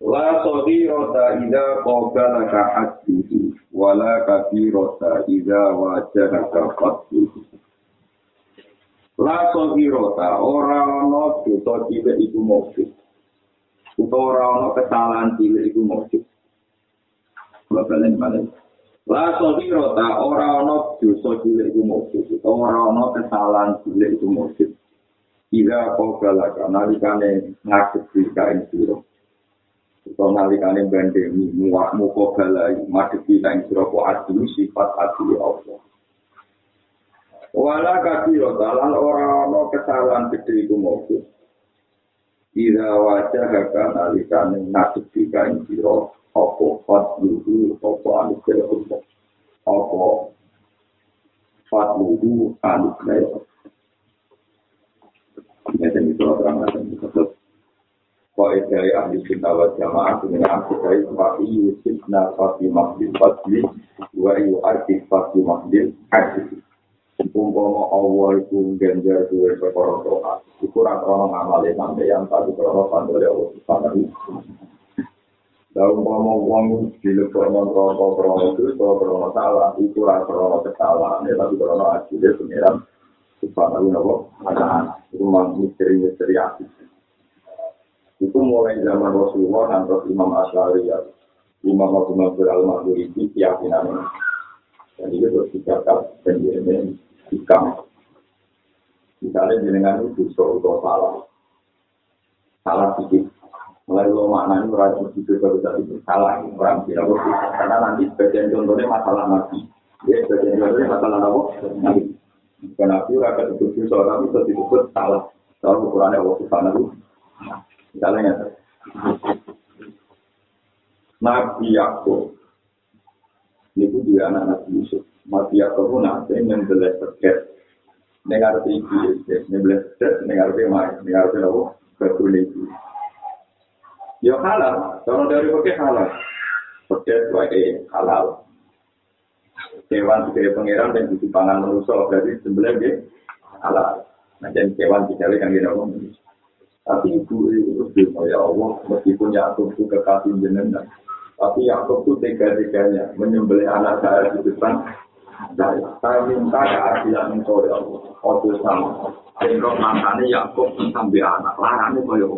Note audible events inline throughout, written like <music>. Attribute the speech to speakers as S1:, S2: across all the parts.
S1: La rota idza qabalaka hadithu wa la kabirata idza wajahaka qadduhu. La rota ora ana dosa cilik iku mukti. Utawa ora ana kesalahan cilik iku mukti. Kula balen balen. La rota ora ana dosa cilik iku mukti. Utawa ora ana kesalahan cilik iku mukti. Ida qabalaka nalikane ngadepi kain sira. Kau nalikane bandemi muak muko balai madepi nang siroko adu sifat adu Allah. Wala kafiro dalan ora ana kesalahan gede iku mogu. Ira wajah haka nalikane nadepi kain siro opo fatluhu opo anugerah Allah. Opo fatluhu anugerah Allah. Ini itu orang-orang yang Koi dari ahli cinta wa jamaah dengan ahli dari wa iyu sibna fati mahdil fadli wa iyu arti fati mahdil arti. Umpama Allah itu ganjar dua sekolah doa. Itu rata-rata ngamalin sampai yang tadi kalau pandai Allah subhanahu Dan umpama uang di lebaran rokok krono itu kalau krono salah itu rata-rata kesalahan ya tapi krono akhirnya pengiran subhanahu wa ta'ala. Itu memang misteri-misteri asli. Itu mulai zaman Rasulullah dan Imam Asyari ya. Imam Abu Mansur al Mahduridi keyakinan ini dan itu terus dikatakan penjelasan hikam. Misalnya jenengan itu dosa salah. Salah sedikit. Mulai lo maknanya orang itu baru tadi salah orang tidak karena nanti sebagian contohnya masalah nabi. Ya sebagian contohnya masalah apa? Nabi. Karena nabi akan itu seorang itu disebut salah. Kalau ukurannya Allah Subhanahu Misalnya, Nabi Yakub, ini pun juga anak Nabi Yusuf. Nabi Yakub pun nanti belas terkait. Dengar tinggi, belas terkait, dengar tinggi, dengar tinggi, apa? Betul itu. Ya halal, kalau dari pakai halal. Terkait sebagai halal. Hewan sebagai pangeran dan di pangan manusia, berarti sebenarnya halal. Nah, jadi hewan dicari kan kita ngomong. Tapi ibu itu bisa ya Allah, meskipun Yakub itu kekasih jenengan. Tapi Yakub itu tega-teganya menyembelih anak saya di depan saya. Saya minta keadilan itu ya Allah. Ojo sama. Sehingga matanya Yakub sampai anak. Larangnya kaya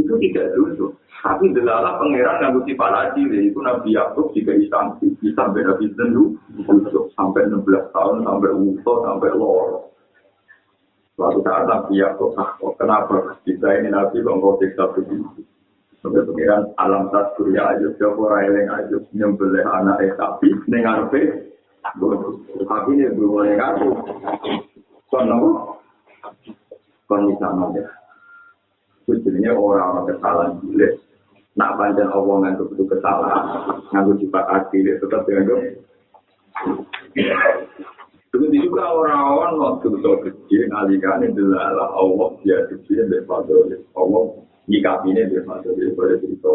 S1: Itu tidak dulu. Tapi delala pangeran yang mesti para ciri itu Nabi Yakub jika isansi. Sampai Nabi Zendu. Sampai 16 tahun, sampai Uto, sampai Loro. Suatu saat Nabi Yaakob takut, kenapa kita ini Nabi kok nggak siksa begini? Sampai pengiran alam tas surya aja, siapa orang yang aja nyembelih anak eh sapi, dengar pe, tapi ini belum boleh. Kon apa? Kon bisa nanya. Sebenarnya orang-orang kesalahan gila. Nak panjang Allah ngantuk itu kesalahan, ngantuk sifat adil, tetap dengan Begitu juga orang-orang waktu itu kecil, ngalikan itu adalah Allah dia kecil dan fadil. Allah nyikapinya dia fadil pada cerita.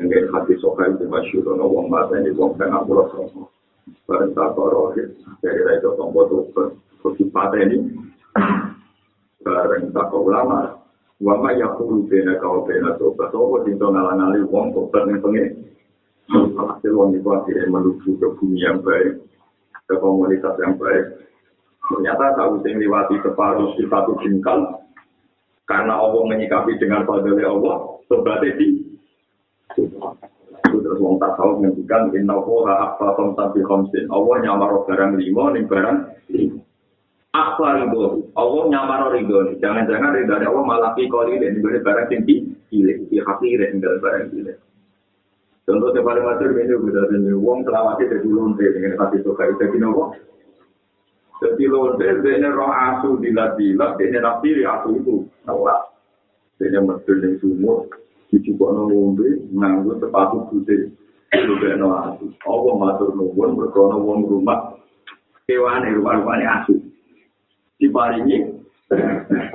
S1: Dengan hati sokai itu masyur, dan Allah mata ini wong tengah pulau sama. Barang tak rohit, dari raja tombol itu kesempatan ini. Barang tak ulama, Wama yakulu bena kau bena sobat, sobat itu ngalang-ngali wong sobat yang pengen. Hasil wong itu akhirnya menuju ke bumi yang baik. Ke komunitas yang baik. Ternyata tahu sing liwati separuh di satu jengkal. Karena Allah menyikapi dengan fadli Allah, sebabnya di terus wong tak tahu menghentikan inna Allah apa komsabi komsin Allah nyamar barang lima nih barang apa ridho Allah nyamar ridho jangan-jangan ridho Allah malah pikori dan diberi barang tinggi pilih di hati dan barang pilih Contoh yang paling masyur ini udah ini uang selawatnya dari lonte dengan hati suka itu jadi nopo. Jadi lonte ini roh asu dilat dilat ini nabi asu itu nolak. Dene medun ning sumur, dicukupno ngombe nganggo sepatu putih. Lubekno asu. Allah nuwun mergo ana wong rumah kewane rumah-rumahane asu. Diparingi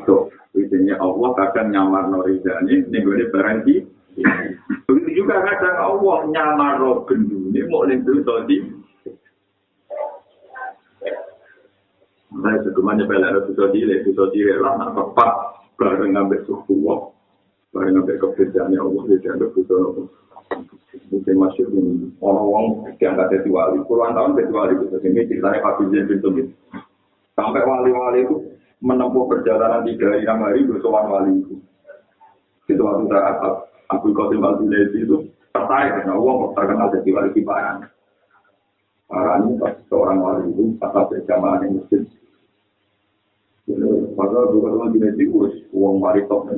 S1: tuh Wijanya Allah kadang nyamar no ridhani, nih barang di. Begitu juga kadang Allah nyamar no gendu, ini mau lintu tadi. Nah, sekumanya bela ada susah dile, susah dile lah, nak tepat bareng ngambil suku Allah, bareng ngambil kebedaannya Allah, dia dianggap susah Allah. Mungkin masih ini, orang-orang diangkat jadi wali, puluhan tahun jadi wali, ini ceritanya Pak Bijen bin Sampai wali-wali itu menempuh perjalanan tiga hari enam hari bersowan wali itu. Itu waktu saat Abu Qasim al itu tertarik karena uang terkenal jadi wali kibaran. Para ini pas seorang wali itu pas berjamaah di masjid. Padahal Abu Qasim al-Junaidi itu uang wali top.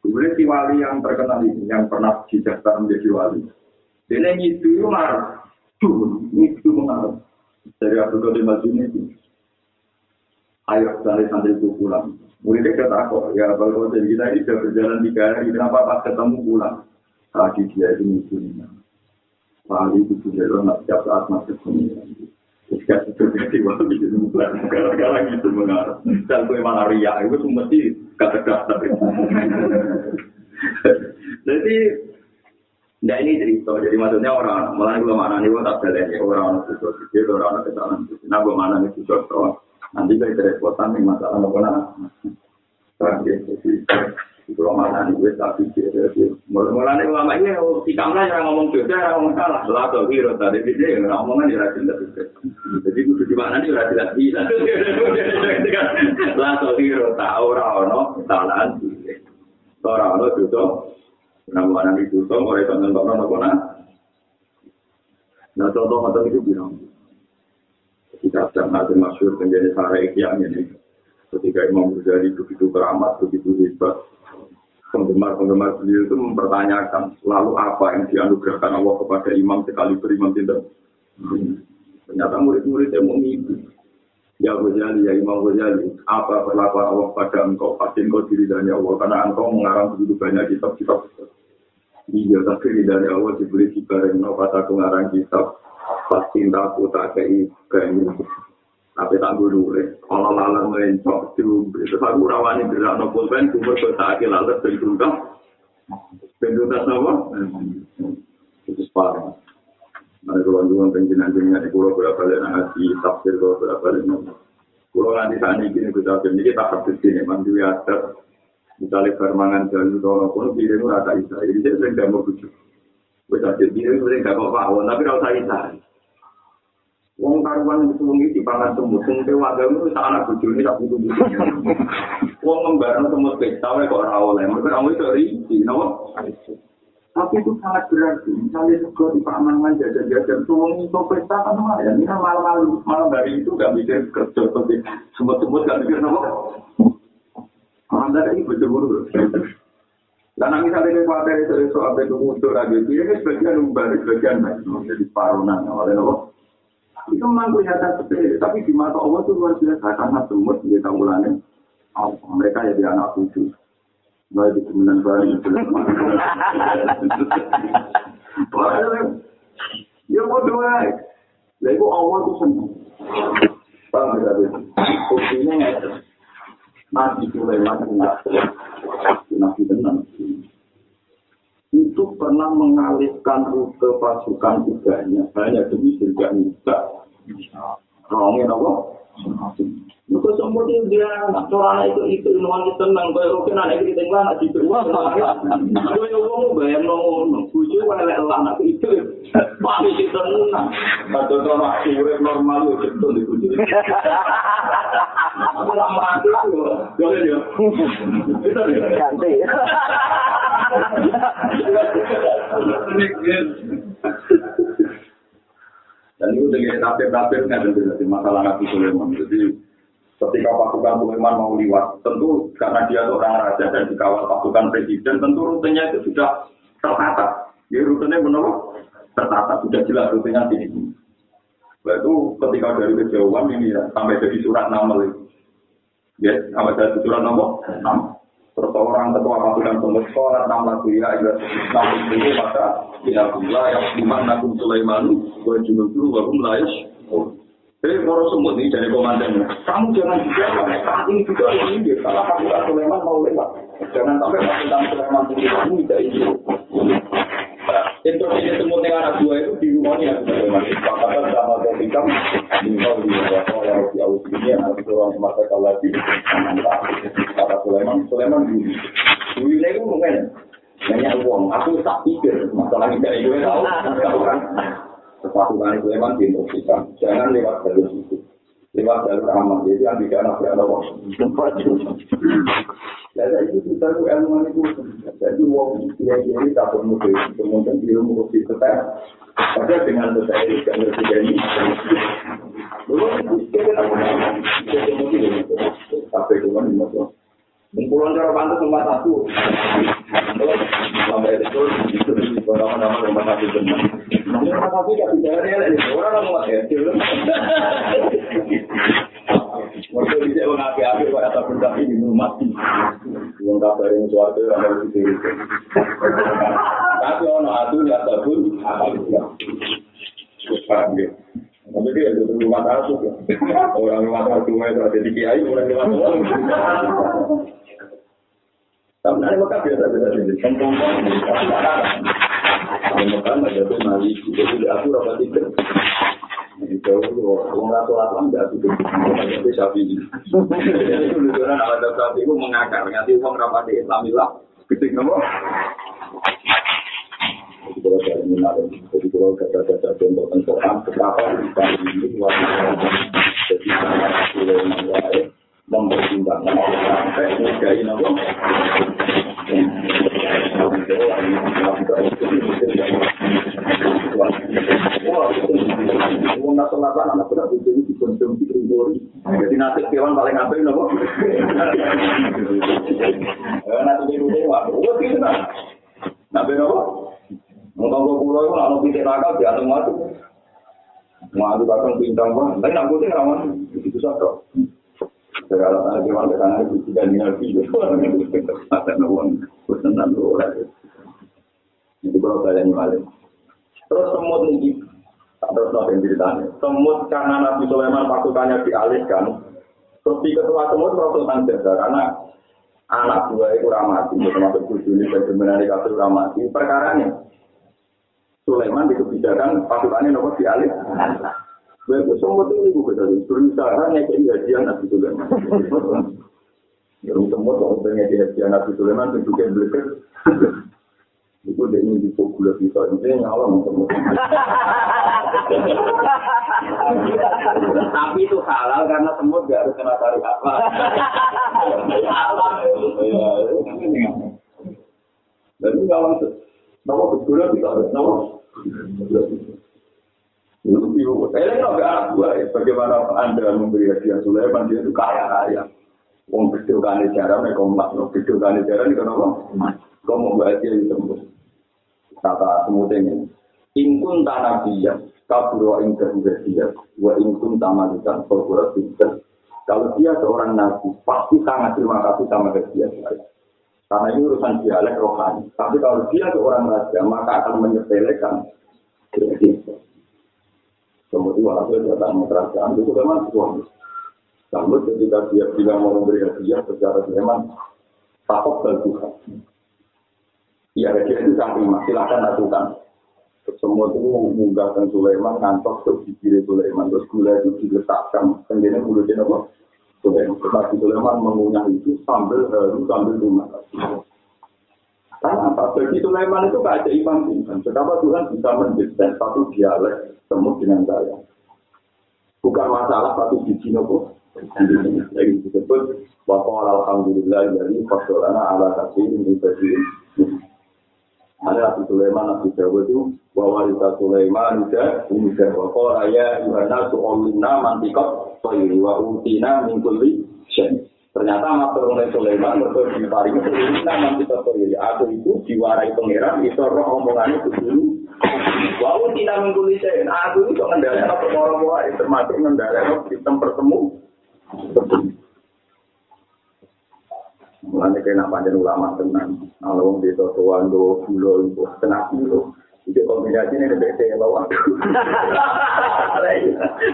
S1: Kemudian si wali yang terkenal ini, yang pernah dijastar menjadi wali. Dia itu marah. Tuh, itu marah. Dari Abu Qasim al-Junaidi. ayo dari santri itu pulang. Muridnya kata kok, ya kalau jadi kita ini sudah berjalan tiga hari, kenapa pas ketemu pulang? Tadi dia itu musuhnya. Wali itu sudah nggak setiap saat masuk sini. Ketika itu jadi wali itu bukan gara-gara gitu mengarah. Dan gue malah riak, itu mesti kata-kata. <laughs> Jadi Nah ini cerita, jadi maksudnya orang, malah gue mana nih, gue tak beli orang orang itu, orang orang kesalahan. Nah gue mana nih, nanti kita kerepotan nih masalah apa nah jadi kalau mana nih gue tak pikir jadi mulai ulama ini si kamla yang ngomong juga yang ngomong salah. Lah tuh hero tadi dia yang ngomongan di rajin tapi jadi gue di mana nih rajin lagi lah tuh hero tahu rano kesalahan orang lo juga nama anak itu tuh mulai tonton tonton apa nah nah contoh macam itu bilang kita sedang nanti masyur menjadi sarah ikhyan ini. Ketika Imam Ghazali begitu keramat, begitu hebat, penggemar-penggemar beliau itu mempertanyakan lalu apa yang dianugerahkan Allah kepada imam sekali berimam tidak. Ternyata murid-muridnya mengikuti. Ya Ghazali, ya Imam Ghazali, apa perlakuan Allah pada engkau? Pasti engkau diri dari Allah, karena engkau mengarang begitu banyak kitab-kitab. Iya, tapi dari Allah diberi kibar yang kata pengarang kitab pas cintaku tak kei banyu tapi tak le kalau lalang mencok itu itu aku rawani berak no pulpen kumur bertaki lalat dan tunggang pendutas apa itu separah Mari kalau juga penjinan jenengan di pulau berapa balik ngaji tafsir kalau berapa balik Pulau nanti saat ini kita ini kita habis ini mandi adat misalnya permangan jalan itu kalau pun pilih itu rata isa jadi saya sering gak mau bujuk. Bisa jadi ini sering gak mau paham. Tapi saya isa. Wong karuan itu wengi di pangan semut, sing te wadamu itu sak anak bojone sak butuh Wong ngembarno semut pesta wae kok ora oleh, mergo ora itu rinci, napa? Tapi itu sangat berarti, misalnya juga di pangan jajan-jajan, tuh wong itu pesta kan lumayan, ini kan malam-malam, malam hari itu gak mikir kerja, tapi semut-semut gak mikir napa? Orang dari ini bocor-bocor. Dan misalnya khawatir itu soal itu muncul lagi, ini sebagian umbar, sebagian baik, jadi paronan, oleh napa? itu memang kelihatan sepele, tapi di mata Allah itu luar biasa karena semut di tanggulannya mereka jadi anak cucu. Baik di kemudian baru itu. Ya mau dua, lalu Allah itu senang. Paham tidak itu? Buktinya nggak Nabi Sulaiman Nabi tenang. itu pernah mengalihkan rute pasukan kudanya hanya demi surga juga. Rongin apa? Itu semua dia dia nak corana itu itu ilmuwan kita tenang kau rokin anak kita tinggal nak tidur. Kau yang ngomong bayang ngomong buju lelek lah nak itu. Pasti kita tenang. Kata orang urip normal itu di buju. Aku lama mati tuh. Boleh dia. Ganti. Dan itu dengan tafsir-tafsir kan masalah Nabi Sulaiman. Jadi ketika pasukan Sulaiman mau liwat, tentu karena dia seorang raja dan dikawal pasukan presiden, tentu rutenya itu sudah tertata. Ya rutenya benar tertata, sudah jelas rutenya sini. Itu ketika dari kejauhan ini ya, sampai jadi surat nama itu. Ya, sampai jadi surat nama. Terus orang ketua pasukan semut sholat enam lagu ya ya enam itu maka tidak pula yang iman nakum Sulaiman gue juga dulu gue melayas. Jadi para semut ini dari komandan, kamu jangan juga saat ini juga ini dia salah pasukan Sulaiman mau lewat. Jangan sampai pasukan Sulaiman itu tidak ini. Instruksi semut yang anak dua itu di rumahnya Sulaiman. Pakatan sama ketika di bawah di bawah yang di awal ini anak orang semata lagi. Kata Sulaiman, Sulaiman dulu. Dulu itu mungkin banyak uang. Aku tak pikir masalah ini dari gue tahu. Sesuatu kali Sulaiman diinstruksikan. Jangan lewat jalur itu. Lewat jalur aman. Jadi yang tidak anak berada Jadi itu kita itu ilmu itu. Jadi uang dia jadi tak perlu kemudian dia mengurusi tetap. Pada dengan tetap itu kan terjadi. Lalu kita sampai dengan lima tahun. Kumpulan cara pantas nomor satu. Sampai itu itu di nama-nama nomor satu benar. Nomor satu tidak bisa ada orang nomor satu. Waktu bisa mengapi-api pada tak berdaki di rumah mati. Yang kabar yang suatu yang harus diri. Tapi orang atu ya tabun apa ya. Paham ya? Tapi dia itu rumah satu. Orang rumah satu itu ada di kiai, orang rumah satu. Tapi nanti mereka biasa-biasa saja. Ini Mekah ada tuh nali, jadi aku rapat tiga. Itu orang ratu alam nggak tuh, tapi sapi. Jadi kebetulan ada sapi itu mengakar, ngasih uang rapat di Islamilah. Ketik nama. Tidak. Nabi nopo? Ngomong pulau itu lalu pikir akal di atas mati. Mati bahkan bintang pun, tapi nak putih rawan itu satu. Segala anak kewan ke itu tidak tinggal video. Ada nuwun, pesan dan orang. Itu kalau kalian balik. Terus semut ini, terus nanti ceritanya. Semut karena Nabi Sulaiman pasukannya dialihkan, terus ketua semut Rasul Tanjada karena anak dua itu ramati, termasuk tujuh ini dan sebenarnya kasih ramati. Perkaranya Sulaiman di kebijakan pasukannya nopo dialih. Baik, semut ini juga tadi berusaha ngekei hadiah Nabi Sulaiman. Ya, semut kalau pengen hadiah Nabi Sulaiman tunjukin beliau Itu dia ini dipukul bisa, ini nyalon semua. Tapi itu halal karena semut gak harus kena tarik apa. Dan ini nyalon, nama betul bisa, nama. Itu biru. Eh, agak dua ya. Bagaimana Anda memberi hadiah Sulaiman, dia itu kaya raya. Wong gede kan cara mereka emas, gede kan cara ini kenapa? Kau mau bahagia di tembus. Kata semut ini, ingkun tanah dia, kaburo ingkar dia, wa ingkun tamalikan kaburo ingkar. Kalau dia seorang nabi, pasti sangat terima kasih sama dia. Karena ini urusan dialek rohani. Tapi kalau dia seorang raja, maka akan menyepelekan Kemudian hasil datang kerajaan itu memang suami. Namun ketika dia bilang mau memberi hadiah secara memang takut dan Tuhan. Ya hadiah itu sangat terima, silakan lakukan. Semua itu mengunggahkan Sulaiman, ngantok ke Sulaiman, terus gula itu diletakkan, kemudian mulutnya apa? Sulaiman. Tetapi Sulaiman mengunyah itu sambil haru, sambil rumah. Karena apa? Bagi Sulaiman itu keajaiban Tuhan. Betapa Tuhan bisa mendesain satu dialek semut dengan saya. Bukan masalah satu biji nopo. Jadi disebut bahwa alhamdulillah dari fasolana ala kasih ini bagi ada Nabi Sulaiman, Nabi Dawud itu bahwa Rita Sulaiman juga ini bahwa raya Yohana su'olina mantikot soiri wa utina mingkuli syed. Ternyata matur oleh Sulaiman betul di paring utina mantikot soiri. Aku itu diwarai pangeran itu roh omongannya itu dulu. Wa utina mingkuli syed. Aku itu ngendalanya perkara termasuk ngendalanya sistem pertemu. Mulane kena panjang ulama tenang. Kalau wong desa tuan do gula iku setengah kilo. Itu kombinasi ini lebih saya bawa.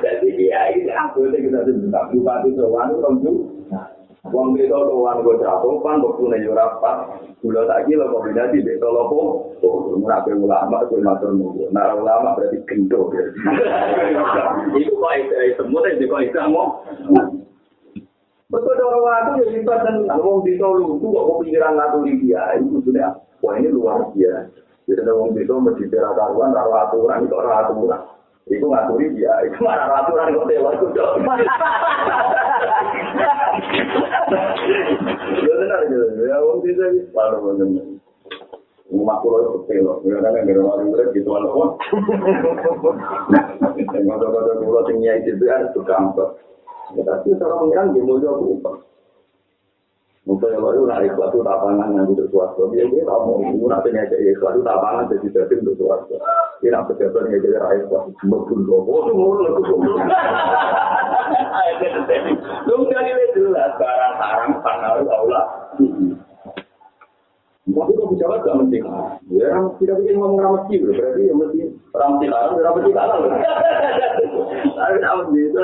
S1: Jadi dia ini aku ini kita sudah bupati tuan itu Wong desa tuan gue jatuh pan waktu nih rapat. Gula tak kilo kombinasi desa lopo. Murah ke ulama gue matur nunggu. Nara ulama berarti gento. Itu kok itu semua itu kok itu. Betul orang waktu ya libat dan ngomong di Solo itu kok kepikiran ngaturi dia itu sudah wah ini luar biasa. Jadi ada orang itu mesti cerah karuan, rara aturan itu rara aturan. Itu ngaturi dia, itu mana rara aturan kok dewa itu dong. Ya benar gitu, ya orang itu jadi paling benar. Rumah pulau itu loh, ya kan yang orang itu gitu loh. Ngotot-ngotot pulau tinggi itu harus Tapi cara pengiran di mulia aku Mungkin kalau itu narik suatu tapangan yang untuk suatu, dia dia kamu itu nanti ngajak ya suatu tapangan jadi jadi untuk suatu. Dia nak pejabat ngajak rakyat suatu cuma pun logo, itu mulu logo semua. Lu nggak jelas barang haram panau Allah. Tapi kok pejabat gak mesti Ya, orang tidak bikin ngomong ramat sih, berarti ya mesti ramat sih kalah, ramat sih kalah. Tapi ramat sih itu,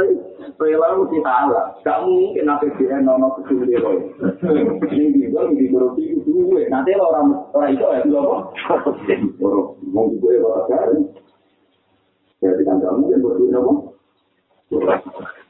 S1: perilaku mesti kalah. Gak mungkin nanti dia nono dia loh. Ini juga di korupsi itu gue. Nanti lo orang orang itu ya, lu apa? Orang mau gue. Jadi kan gak mungkin duit apa?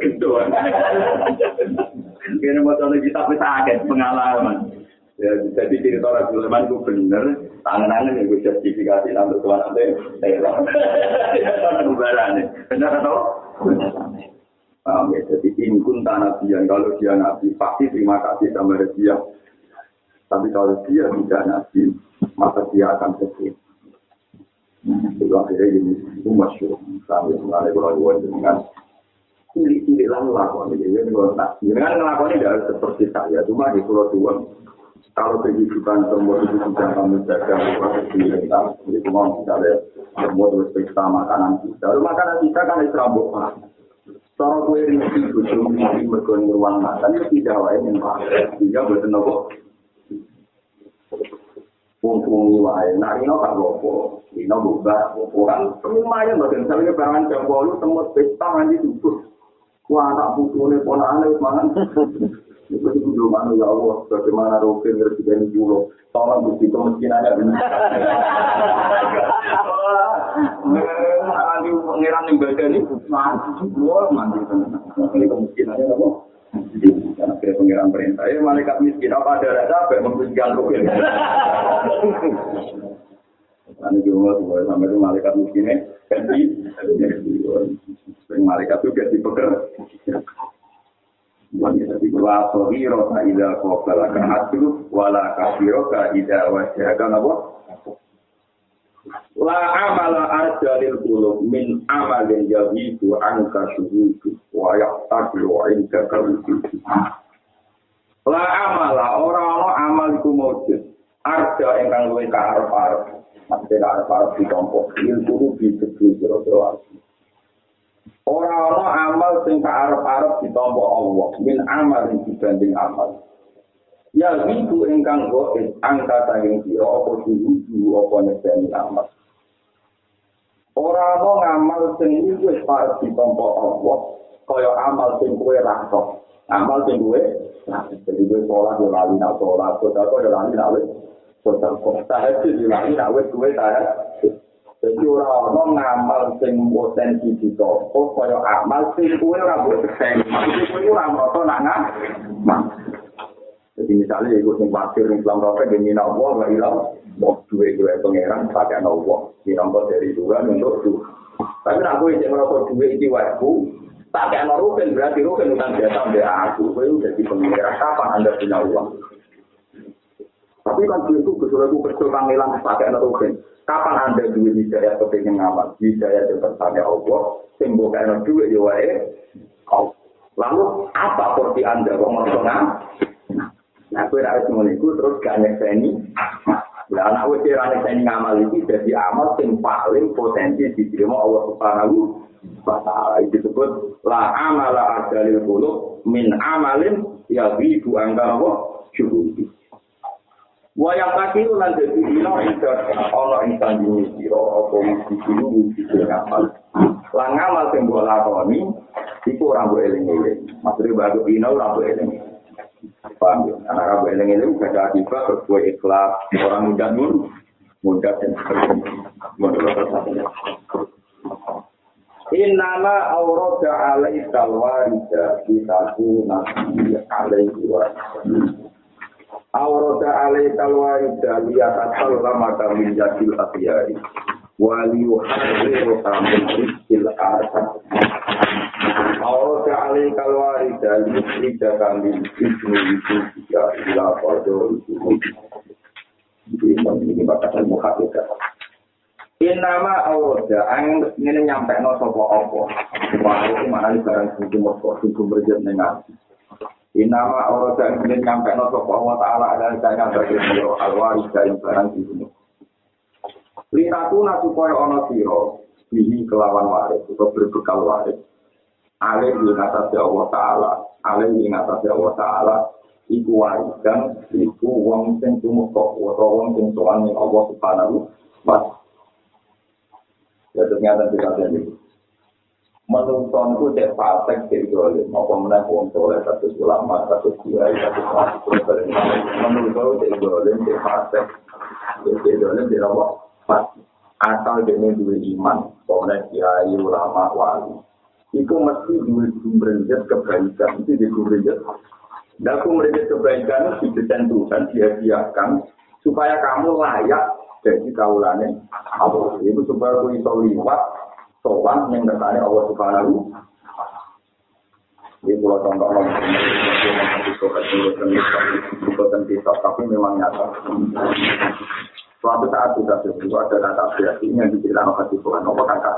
S1: kedua. Kira mau tahu kita pesaket pengalaman. Ya, jadi cerita Rasul Sulaiman itu benar, tangan-tangan yang gue sertifikasi sampai tuan nanti, saya Tangan benar atau? Paham ya, jadi inkun tanah dia, kalau dia nabi, pasti terima kasih sama dia. Tapi kalau dia tidak nabi, maka dia akan sedih. Itu akhirnya ini, itu masyur. Sampai sebenarnya kalau gue dengan cilik-cilik lah ngelakuin ini. Ini gue tak, dengan ngelakuin tidak seperti saya, cuma di pulau tua. Kalau kehidupan semua itu sudah kami jaga, proses kita, jadi semua misalnya, semua terus periksa makanan kita. Makanan kita kan itu rambut pak. Cara kue rinci, bujung, ini berkuang ruang makan, itu tidak lain yang pak. Sehingga betul nopo. Wong-wong wae, nah ini gak apa-apa. Ini buka, orang lumayan bagian misalnya barangan jam bolu, tempat pesta nanti tutup. Wah, anak putune ponakane wis mangan. Itu mana ya Allah, bagaimana rokin rezeki pulau. Tolong bukti kemiskinannya benar. Nanti pangeran yang badan ini, mati semua tenan. Ini kemiskinannya apa? Karena kira pengiran perintah, ya malaikat miskin apa ada rasa apa membersihkan rokin. Ini juga sampai itu malaikat miskinnya ganti, sering malaikat itu ganti pekerja. Wani tadi wa sahiro ka ida qabala ka hatu wala kafiro ka ida wajhaga napa La amala arjalil qulub min amalin yahidu anka syuhudu wa yaqtadu inda kaludu. La amala ora ana amal iku mujud. Arja ingkang luwih kaarep-arep. Maksudnya kaarep-arep ditompo. Ilmu disebut kira-kira Ora ana amal sing kaarep-arep ditampa Allah min amal dibanding amal. Ya wiku ingkang goes angka saking sira apa diwuju apa nyekeni amal. Ora ana ngamal sing wis parep ditampa Allah kaya amal sing kowe rasa. Amal sing kowe jadi kowe sholat yo lali nak sholat, yo lali nak wis kok tahajud lali nak wis kowe tahajud. Jadi ora ana ngamal sing potensi ditopo kaya amal sing kuwe ora mbok. Maksudnya kuwe ora merasa nak ngamal. Jadi misalnya ikut sing pasir ning Islam Rafa di Mina Allah gak ilang. Mau duwe duwe pangeran pakai Allah. Dinampak dari Tuhan untuk Tuhan. Tapi cek merasa duwe iki wae Tak kayak no rugen, berarti rugen utang jasa mbak aku. Kau udah di pengira, kapan anda punya uang? Tapi kan itu kesulitan itu kecil panggilan pakai no rugen. Kapan anda duit hidayah kepengen ngamal? Hidayah itu bertanya Allah, sembuh no duit ya wae. Lalu apa porsi anda kok mau Nah, kue harus mengiku terus gak nyekseni. Nah, anak wes ora nyekseni ngamal iki jadi amal sing paling potensi diterima Allah Subhanahu wa. Itu disebut la amala adalil qulub min amalin ya bidu angka apa syuhudi. Wa yang kakiru lan dadi ino ida ana ing sandingi sira apa mesti kudu mesti ngamal. Lah ngamal sing mbok lakoni iku ora mbok eling-eling. Maksudnya bagus ino ora mbok eling-eling. Paham ya? Anak kamu yang ini gak ada akibat, berbuat ikhlas, orang muda nun, muda dan sebagainya. Menurut satunya. Innama aurada alai kalwarida kitabu nabi alaihi wa Aurada alai kalwarida liyatasal lama kami jadil akhyari wali yuhariru kamin rizkil asad Allah Ta'ala kalwari dari Ida kami Ibnu Jika ila pada itu Ini batasan muhafidah Inama awroda ang ini nyampe no sopo opo. Wah, itu mana di barang sing mergo sing berjet ning ati. Inama awroda ang ini nyampe no sopo Allah taala ada kaya bagi sira alwari dari barang sing Litaku na supaya ana sira bihi kelawan waris atau berbekal waris. Ale ing atase Allah taala, ale ing atase Allah taala iku warisan iku wong sing tumeka utawa wong sing sowan Allah Subhanahu wa taala. Ya ternyata tidak ada ini. Menonton itu cek fasek cek dolim. Apa menang wong soleh satu ulama satu kiai satu Menonton itu cek dolim cek fasek. Cek dolim cek apa? Asal dia dua iman. Pokoknya kiai ulama wali. Itu mesti dua sumberjat kebaikan. Itu di sumberjat. Dan sumberjat kebaikan itu ditentukan dia-diakan supaya kamu layak jadi kaulannya Allah. Itu supaya aku bisa liwat sowan yang katanya Allah Subhanahu Ini pulau contoh kita, tapi memang nyata. Suatu saat kita sesuatu ada kata berarti yang diceritakan hati Tuhan, apa kata?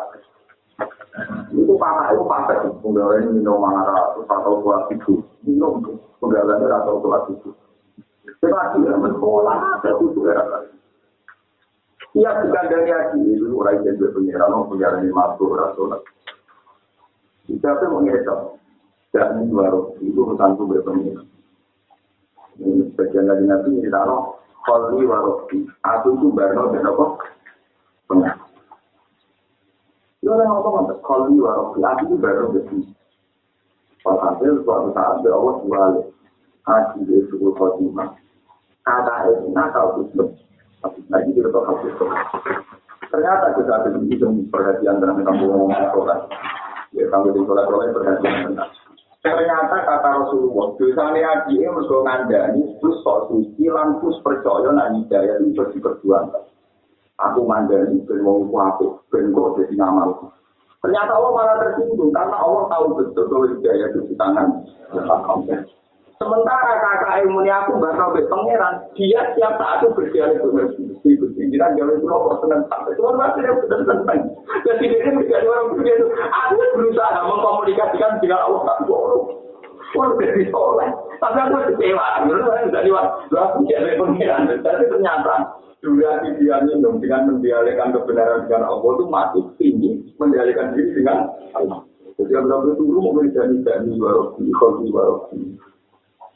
S1: Itu parah, itu pasir. Penggawain minum marah, atau buat itu. Minum, penggawain itu atau buat itu. Tetapi, sekolah, saya butuh era Iya bukan dari haji itu orang yang jadi pengiran, orang pengiran ini masuk rasul. Siapa yang mengirim? Dan baru itu tentang tubuh pengiran. Ini sebagian dari nabi ini taruh kholi warofi. Aku itu baru dan apa? Itu orang ngomong kholi warofi. Aku itu baru dan Walhasil suatu saat Allah balik. Haji di suku khotimah. Kata itu nakal itu lagi kita tahu. Ternyata kita ada begitu perhatian dalam kampung sholat. Ya, kamu di sholat sholat perhatian tentang. Ternyata kata Rasulullah, dosanya haji ini mereka ngandani, terus sok suci, lantus percaya, nah hidayah itu jadi perjuangan. Aku mandani, ben wong kuape, ben kok jadi ngamal. Ternyata Allah malah tersinggung, karena Allah tahu betul bahwa hidayah itu di tangan. Sementara kakak ilmu aku gak tahu pangeran, dia siap saat itu berdialog dengan Gusti Gusti. Kita jauh itu loh seneng sampai Tuhan masih yang sudah seneng. Jadi ini menjadi orang begitu. Aku berusaha mengkomunikasikan dengan Allah tak bohong. Wah, jadi soleh. Tapi aku kecewa. Menurut saya waktu aku jadi pangeran. Tapi ternyata durasi dia minum dengan mendialekkan kebenaran dengan Allah itu masih tinggi mendialekkan diri dengan Allah. Jadi kalau itu mau menjadi jadi warofi, warofi.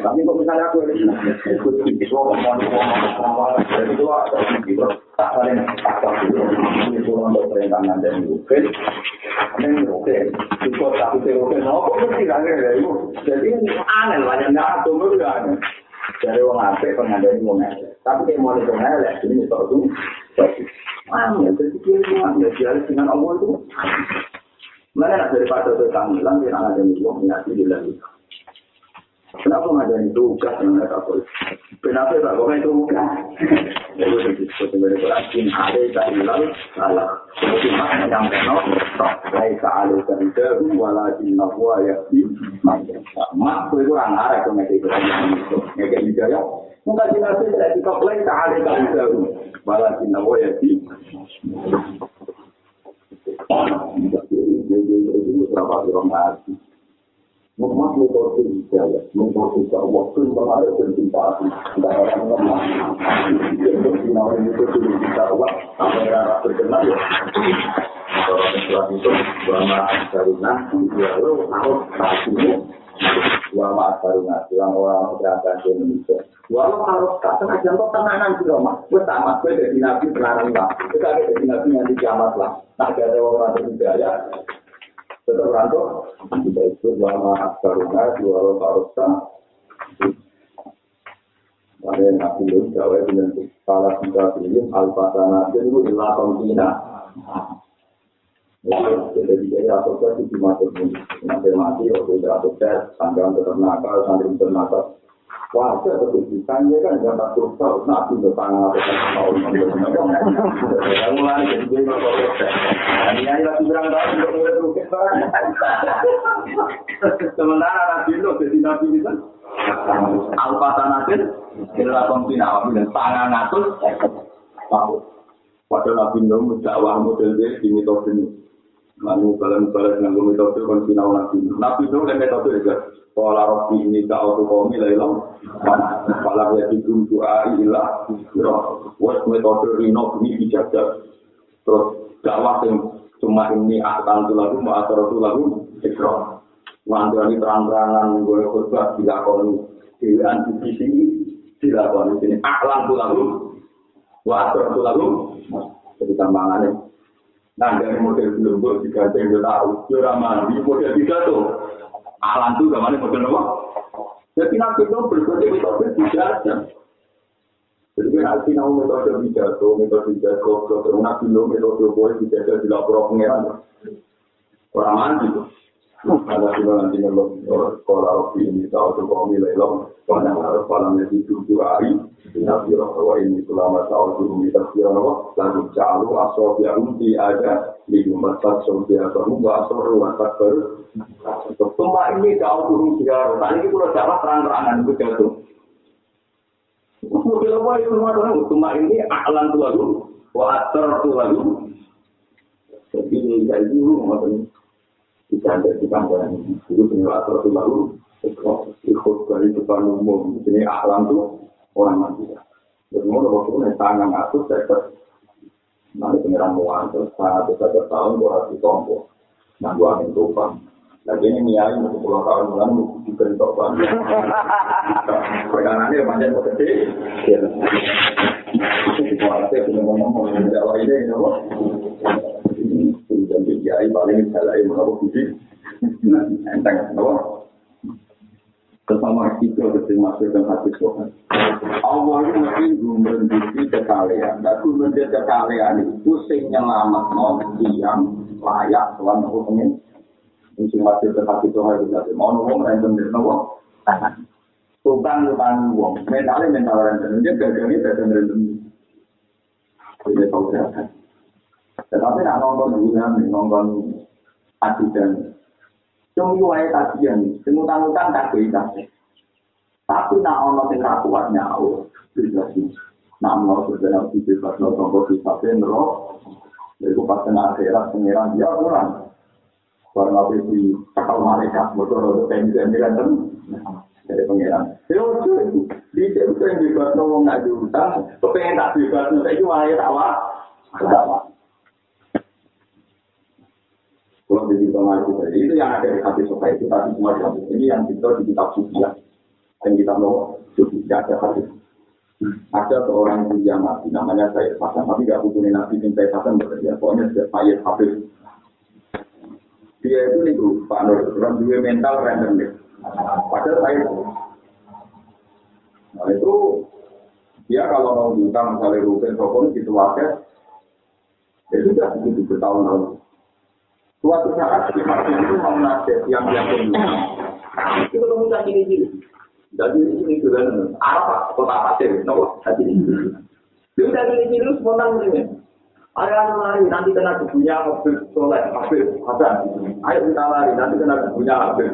S1: Tapi kok misalnya aku ini ikut di suara ngomong ngomong ngomong dari itu ada gitu. Tak yang tak tahu itu untuk perintah orang nanti mungkin, ini mungkin, juga tapi mungkin, apa mesti lagi dari itu. Jadi aneh, banyak nggak ada tunggu juga aneh. Dari orang apa pengandani mau tapi kayak mau itu ngelak, ini itu Aneh, jadi dia bilang, ya dia dengan Allah itu. Mana daripada itu kami bilang, dia ada yang mau ngasih di dalam Kenapa nggak ada yang tugas yang mereka boleh? Kenapa tak boleh tugas? Itu disebut sebagai berarti ada tak hilang salah. Cuma yang kena Lai ta'ala karidahu walakin nahwa yakti Mak itu orang arah ke mereka itu Mereka hidayah Mungkin dinasi tidak dikau Lai ta'ala karidahu walakin nahwa yakti Berapa orang lagi Memang metode hidayah, metode dakwah, perkara dan cinta hati. Tidak orang lemah. Untuk dinawi metode dakwah, kamera terkenal ya. Orang Islam itu, Wama Asaruna, ya lo, harus kasihmu. Wama Asaruna, bilang orang berangkat di Indonesia. Walau harus tak sengaja, kok tenanan juga, mas. Gue sama, gue jadi nabi tenanan lah. Kita ada jadi nabi yang di kiamat lah. Tak ada orang berhidayah. Tetap rantau kita itu lama karuna dua lo karusa ada yang nabi lu jawa dengan salah kita pilih alfatana dan itu ilah kontina jadi dia asosiasi di mata nanti mati waktu itu asosiasi sanggahan tetap nakal santri bernakal wajar betul ditanya kan jam satu tahun nabi bertangan atau tahun tahun mulai jadi dia nggak ini aja lagi berang tahun untuk sementara nabi itu jadi nabi itu alfa tanatin kira kontina nabi dan tangan atus tahu padahal nabi itu dakwah model dia di metode ini lalu balan-balan dengan metode kontina nabi nabi itu metode juga Kala rofi ini ka auto komi lah ilang. Kala ya tidur doa ilah. Wes metode rino ini dijaga. Terus dakwah yang cuma ini akan tuh lagu, mau asal tuh lagu, ikro. Mandani terang-terangan gue dilakoni. Dewi di sini dilakoni sini. Aklan tuh lagu, asal tuh lagu. Jadi tambangannya. Nah dari model belum gue juga saya tahu. Jurah mandi model tiga tuh. alam itu gamane model apa? Jadi nabi itu berbagai metode bijaksana. Jadi kan nabi nahu metode bijaksana, metode bijaksana, terus nabi nahu metode boleh bijaksana di lapor pengeran. Orang mandi itu. Ada nanti kalau sekolah opi ini tahu tuh kau lo, banyak harus palamnya di tujuh hari. Nabi Rasulullah ini selama tahun dulu kita kira lo, lalu calu asal yang ada di rumah tak sosial kamu nggak asal rumah tak baru. Ini tahu dulu tiga hari. Ini kalau jawab terang-terangan itu jatuh. Mobil apa itu semua orang? Cuma ini aklan tua dulu, water tua dulu. Jadi ini jadi dulu, maksudnya. bisa ada di panggilan itu punya atau itu baru ikut dari depan umum ini alam tuh orang mati dan mau waktu itu tangan aku saya nanti pengiran muan terus satu satu tahun gua harus ditompo nah gua angin tupang lagi ini niai untuk pulau tahun bulan diberi topan pegangannya panjang kecil Kualitasnya punya ngomong-ngomong, Jawa ini, dan kiai paling salah yang mau budi enteng apa bersama kita masuk dan hati Tuhan Allah itu mesti memberi kekalian dan memberi kekalian itu sing nyelamat non yang layak Tuhan aku pengen mesti masuk ke hati Tuhan itu mau ngomong random dari nopo Tukang tukang uang, mentalnya mental random, dia gagangnya gagang random. Ini tahu saya. Tetapi nak nonton hubungan, nonton ajudan. Cuma wae kajian, semutang-utang tak beda. Tapi nak ono sing ra kuat nyaur, bisa sih. Nak mau berjalan di bebas nonton kok bisa penro. Iku pas kena akhirat pengiran dia orang. Karena di kapal mereka, motor ada pengen kan dari pengiran. Ya itu, di situ yang bebas nongol nggak diutang, kepengen tak bebas nongol itu wae tak wah, tak wah. Kalau di sama itu itu yang ada di hati sofa itu tadi semua di Ini yang kita di kitab suci ya. Dan kita mau suci, ada hati. Ada seorang yang nabi, namanya saya Hasan, tapi gak hubungin nabi yang saya Hasan bekerja. Pokoknya setiap Sayyid Habib. Dia itu nih Pak Nur, orang dua mental random deh. Padahal saya Nah itu dia kalau mau hutang misalnya rupiah sokong gitu wakil, ya sudah begitu bertahun-tahun. Suatu saat di masjid itu mau nasihat yang yang punya. Itu ketemu cacing ini. Jadi ini sudah apa kota pasir, nopo cacing ini. Itu cacing ini lu spontan ini. Ayo anu lari, nanti kena kebunya mobil soleh, mobil hasan. Ayo kita lari, nanti kena kebunya mobil.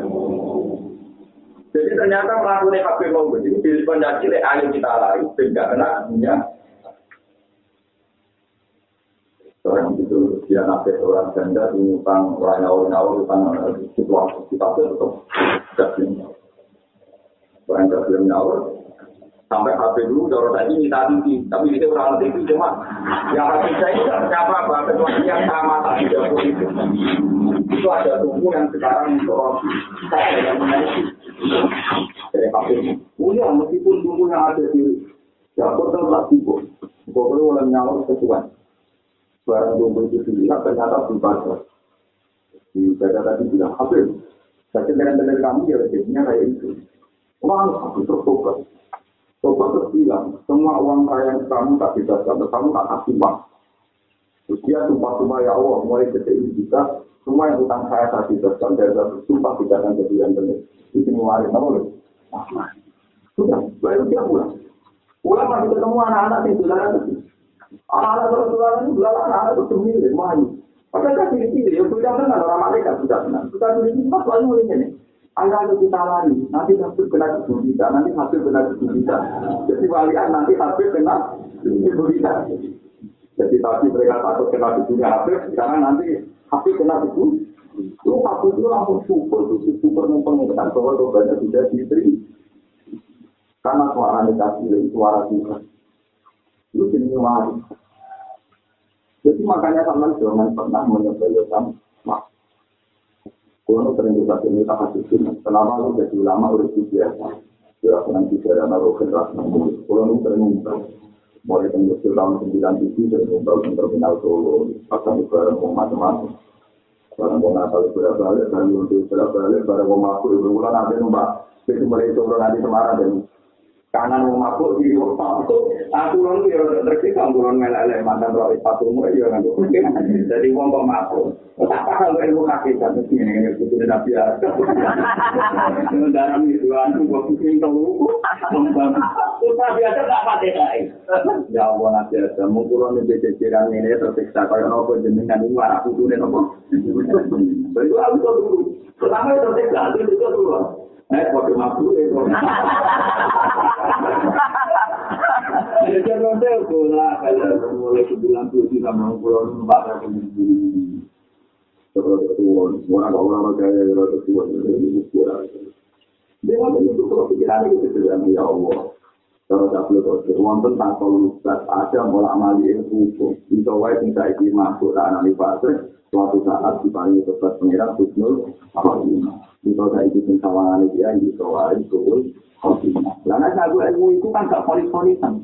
S1: Jadi ternyata melakukan HP mau begini, di pendaki ayo kita lari, sehingga kena kebunya Orang itu dia nabi orang janda utang orang nyawur nyawur utang situasi kita tetap tidak Orang tidak nyawur sampai HP dulu dorong tadi minta tinggi, tapi itu orang tinggi cuma yang hati saya itu siapa apa kecuali yang sama tadi dapur itu. Itu ada tubuh yang sekarang dorong saya yang menaiki dari HP. Punya meskipun tubuh yang ada di dapur tetap tubuh. Pokoknya orang nyawur sesuai. barang kumpul itu dilihat ternyata dibaca. Di data tadi bilang, Habib, saya dengan kamu ya rezekinya kayak itu. Wah, aku tertobat. Tobat terus bilang, semua uang kaya kamu tak bisa sampai kamu tak kasih uang. Terus dia sumpah-sumpah ya Allah, mulai detik ini bisa, semua yang utang saya tak bisa sampai dari sumpah tidak akan jadi yang benar. Itu ngeluarin, apa loh? Sudah, baru dia pulang. Pulang masih ketemu anak-anak yang sudah ada Anak-anak Rasulullah itu dua anak-anak itu demi mayu. Padahal kan pilih-pilih, ya sudah benar orang mereka sudah benar. Sudah pilih-pilih, pas lalu ini. Ayah itu kita lari, nanti hasil kena tubuh kita, nanti hasil kena tubuh kita. Jadi walian nanti hasil kena tubuh kita. Jadi tadi mereka takut kena tubuhnya hasil, karena nanti hasil kena tubuh. Itu aku itu langsung super, super mempengaruhi bahwa doanya sudah diterima. Karena suara negatif, suara Tuhan. Itu jenis wali. Jadi makanya sampai jangan pernah menyebabkan mak. Kalau sering kita ini tak sini. Selama lu jadi ulama udah biasa. Kira senang bicara naruh generasi namun. Kalau lu sering ngumpul. Mulai dari kecil tahun sembilan tujuh sering ngumpul di terminal Solo. Pasang barang mau macam-macam. Barang mau natal berapa balik, barang untuk berapa balik, barang mau makhluk itu bulan ada numpak. Itu mulai Solo nanti Semarang dan kanan mau mabuk di waktu aku orang ya terkita bulan meleleh mantan roh sepatu mu ya kan jadi wong kok mabuk tak paham ilmu hakikat mesti ini ini itu tidak biasa dalam itu anu gua pusing tahu Usah biasa tak pakai. Ya Allah nanti ada mengkurang di ceceran ini tersiksa kalau nopo jenengan ini warna putih nopo. Itu aku tuh. Pertama itu tersiksa itu dulu. Eh, kok mabuk itu. Jadi nanti bola kalau mulai sembilan puluh tiga mau pulau numpak lagi di sekolah tua, orang orang kaya orang tua ini ukuran. Dia itu kalau pikiran itu tidak ya Allah. Kalau tak perlu tahu, wonten tanpa lukat ada mulai amali hukum. Itu wae sing saiki masuk di fase suatu saat diparingi tobat pengiran husnul khotimah. Itu saiki sing sawangan dia itu wae itu khotimah. Lah nek aku ilmu itu kan gak polis-polisan.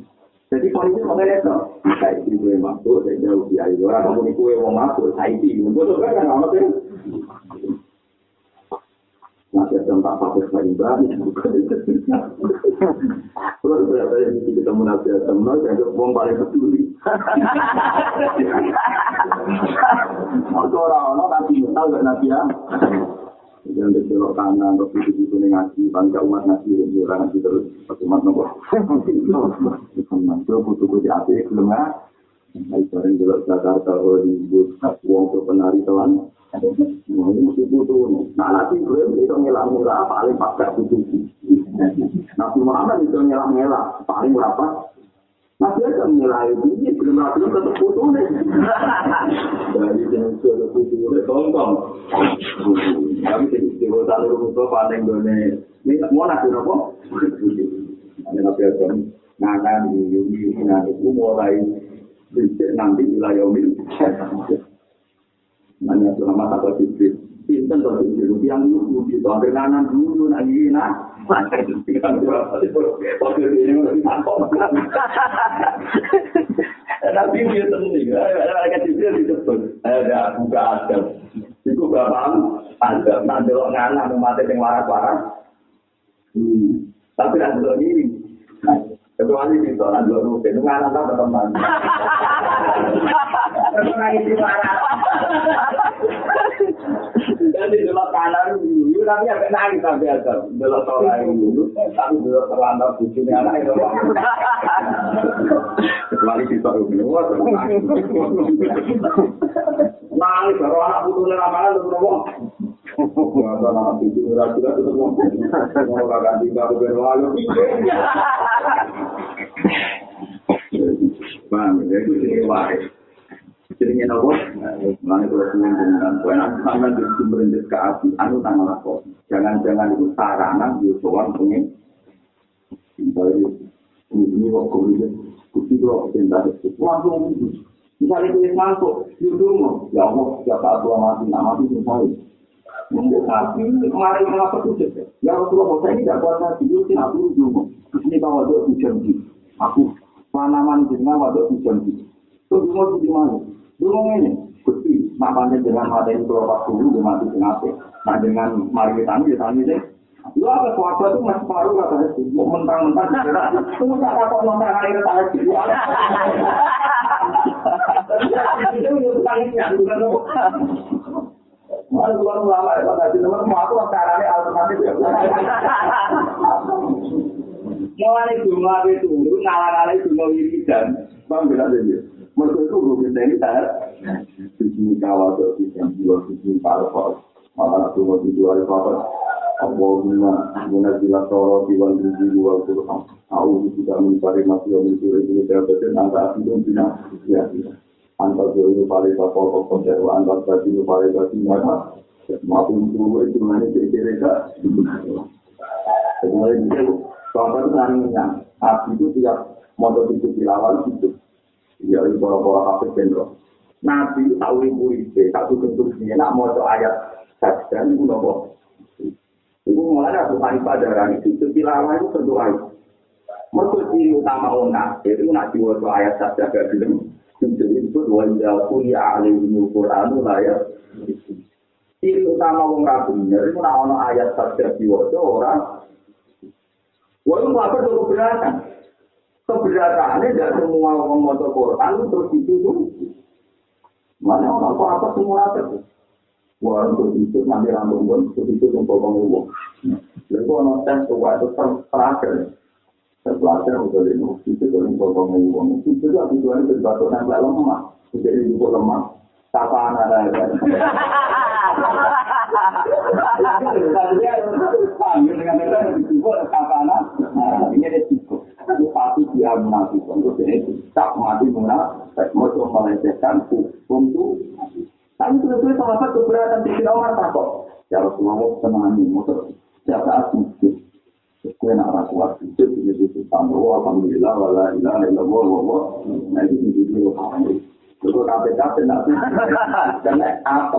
S1: Jadi polisi mengenai itu, saya itu gue masuk, saya jauh di air orang, kamu itu mau masuk, saya itu, betul kan kan nggak sih? Masih ada empat pakai kain baru, kalau berapa yang kita menasi ada menasi, ada uang paling peduli. Mau orang-orang nanti tahu nggak nanti ya? Yang di belok kanan atau di situ ngaji bangga umat ngaji ini orang ngaji terus umat nopo. Itu butuh butuh hati belum ya Hai bareng belok Jakarta Hollywood uang ke penari tuan ini mesti butuh nah nanti gue itu ngelang ngelang paling pakai butuh. Nabi Muhammad itu ngelang paling berapa masih aja menilai ini belum rapi tetap putus nih. Dari jenis sudah putus nih tonton. Kami sih di kota lu itu paling done. Ini mau nanti nopo? Ada nabi aja. Ngakan di Yuni nanti itu mulai bisa nanti wilayah ini. Nanya selama tak berpikir. Pinten tuh yang lu di tahun kanan dulu lagi nah. Tapi dia juga disebut, ada adam. Itu bapak ada, nanti lo nganak mati yang waras-waras. Tapi nanti lo ini, kecuali di sana dua rutin, nganak tak teman. Terus nangis di waras. Jadi dulu kanan dulu, tapi agak nangis tapi ada. Dulu tolak dulu, tapi dulu terlantar bujunya anak itu. Kecuali di sana dulu, wah nangis. Baru anak putusnya ramalan terus ngomong. Wah, anak putusnya ramalan terus ngomong. Mau kakak tinggal ke berlalu. Paham, ya itu sih waris. Jenenge nopo mane kula suwun jenengan kowe nek sampean di sumber ke api anu nang lapor jangan-jangan itu sarana yo sowan Jadi, ini kok kuliah, kuliah kok cinta itu. Langsung, misalnya kuliah masuk, yudung, ya Allah, ya tak tua mati, nak mati misalnya. Mungkin tapi kemarin kenapa tujuh? Ya Rasulullah, saya ini tidak kuat hati, itu sih aku. Ini kalau ada hujan aku tanaman jenengan waduk hujan Itu dulu di mana? Dulu ini, Gusti, makanya dengan mati itu kalau dulu dia mati kenapa? Nah dengan mari kita ambil tani deh. Lu apa kuasa itu masih paruh kata itu, mau mentang-mentang segera. Tunggu tak apa nonton air tadi. Itu tangnya bukan lo. Malu keluar ulama itu tadi nomor mau aku caranya alternatif ya. Mulai jumlah itu, ngalah-ngalah jumlah wiridan, bang bilang aja. Mereka itu ini tak. Di sini kawal tuh di sini dua sisi parpol, malah tuh mau hari parpol. Allahumma munazila toro diwan rizki wal Qur'an. Aku tidak mencari masih yang itu ini terbetin antara itu bina. Ya, antar dua itu paling bakal kokon dari antar tadi itu paling tadi maka maupun dulu itu mana kira-kira. Kemudian itu itu nanya, api itu tiap motor itu dilawal itu. Ya, ini para-para hafid jenderal. Nabi tahu ibu itu, satu bentuk dia, nak mau ayat saja, itu nopo. Ibu mulai aku tadi padaran itu, tilawah itu berdoa. Mereka ciri utama ona, itu nak diwajib ayat saja gak bilang. Jadi itu wajah kuliah alim Quran layak. Ciri utama wong rabu itu nak ono ayat saja diwajib orang. Walau apa itu keberatan? Keberatannya tidak semua orang mau Quran terus dituduh. Mana orang apa apa semua ada. Wah, untuk itu nanti rambut pun untuk itu untuk ngomong. Lalu kalau tes tuh itu terakhir. Terakhir udah ini itu untuk ngomong. Itu juga tujuannya berbatu nempel lemah. Jadi itu lemah. Kapan ada ya? Ini ada cukup. Dia menafikan. Terus ini tak mati munafik. Mau melecehkan hukum itu. Tapi sebetulnya sahabat keberatan di sini Umar takut. Ya Rasulullah senangi. Maksud siapa asli. Kue nak rasa waktu itu. Jadi itu Alhamdulillah. Wala ilaha illallah. Wala. Nah itu jadi itu. Itu kafe-kafe nak Karena apa?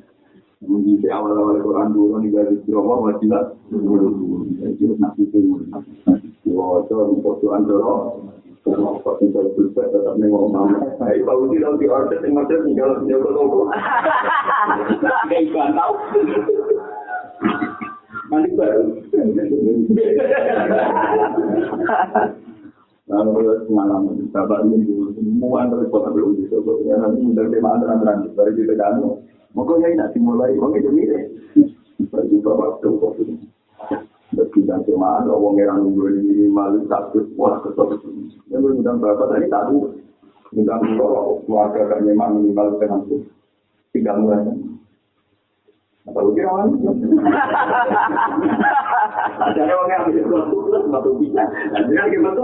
S1: Mungkin di awal-awal Quran dulu nih dari Jawa masih lah. Jadi nanti itu, wah itu untuk tuan doro. Kalau kau tinggal berbuat tetap nengok mama. Baik, kalau tidak di order yang macam tinggal tinggal logo. Kayak tahu. Nanti baru. Lalu pengalaman bapak ini semua repot belum bisa. Nanti mudah tema antara-antara dari kita kan. Maka ya nak dimulai, wong itu mirip. Bagi bapak itu kok ini. Berkita cuma ada wong yang nunggu ini malu takut wah kesel. Yang berundang bapak tadi tahu. Undang kalau keluarga kan memang minimal dengan itu. Tiga bulan. Atau kira kan? Ada orang yang bisa tuh, batu bisa. Dan dia lagi batu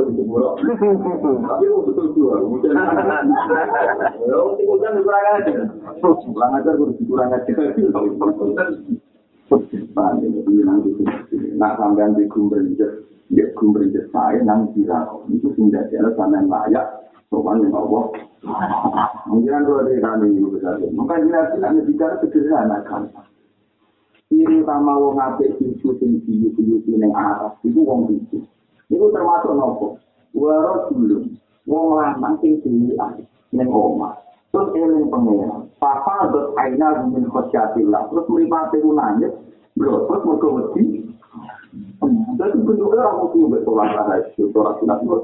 S1: Nah sampean di gumberjet, di gumberjet saya nang kira itu sudah ada sampean layak. Sopan yang Allah. Mungkin dua dari kami itu besar. Maka jelas hanya bicara sederhana kan. ciri utama wong apik cucu sing diyu-yuyu ning arah iku wong iki. Iku termasuk nopo? Waro dulu. Wong lanang sing diyu ning omah. Terus eling pengen. Papa dot aina min khosyatillah. Terus mripate nangis. Bro, terus mau wedi. Jadi bentuknya orang mesti betul lah, itu orang tidak buat.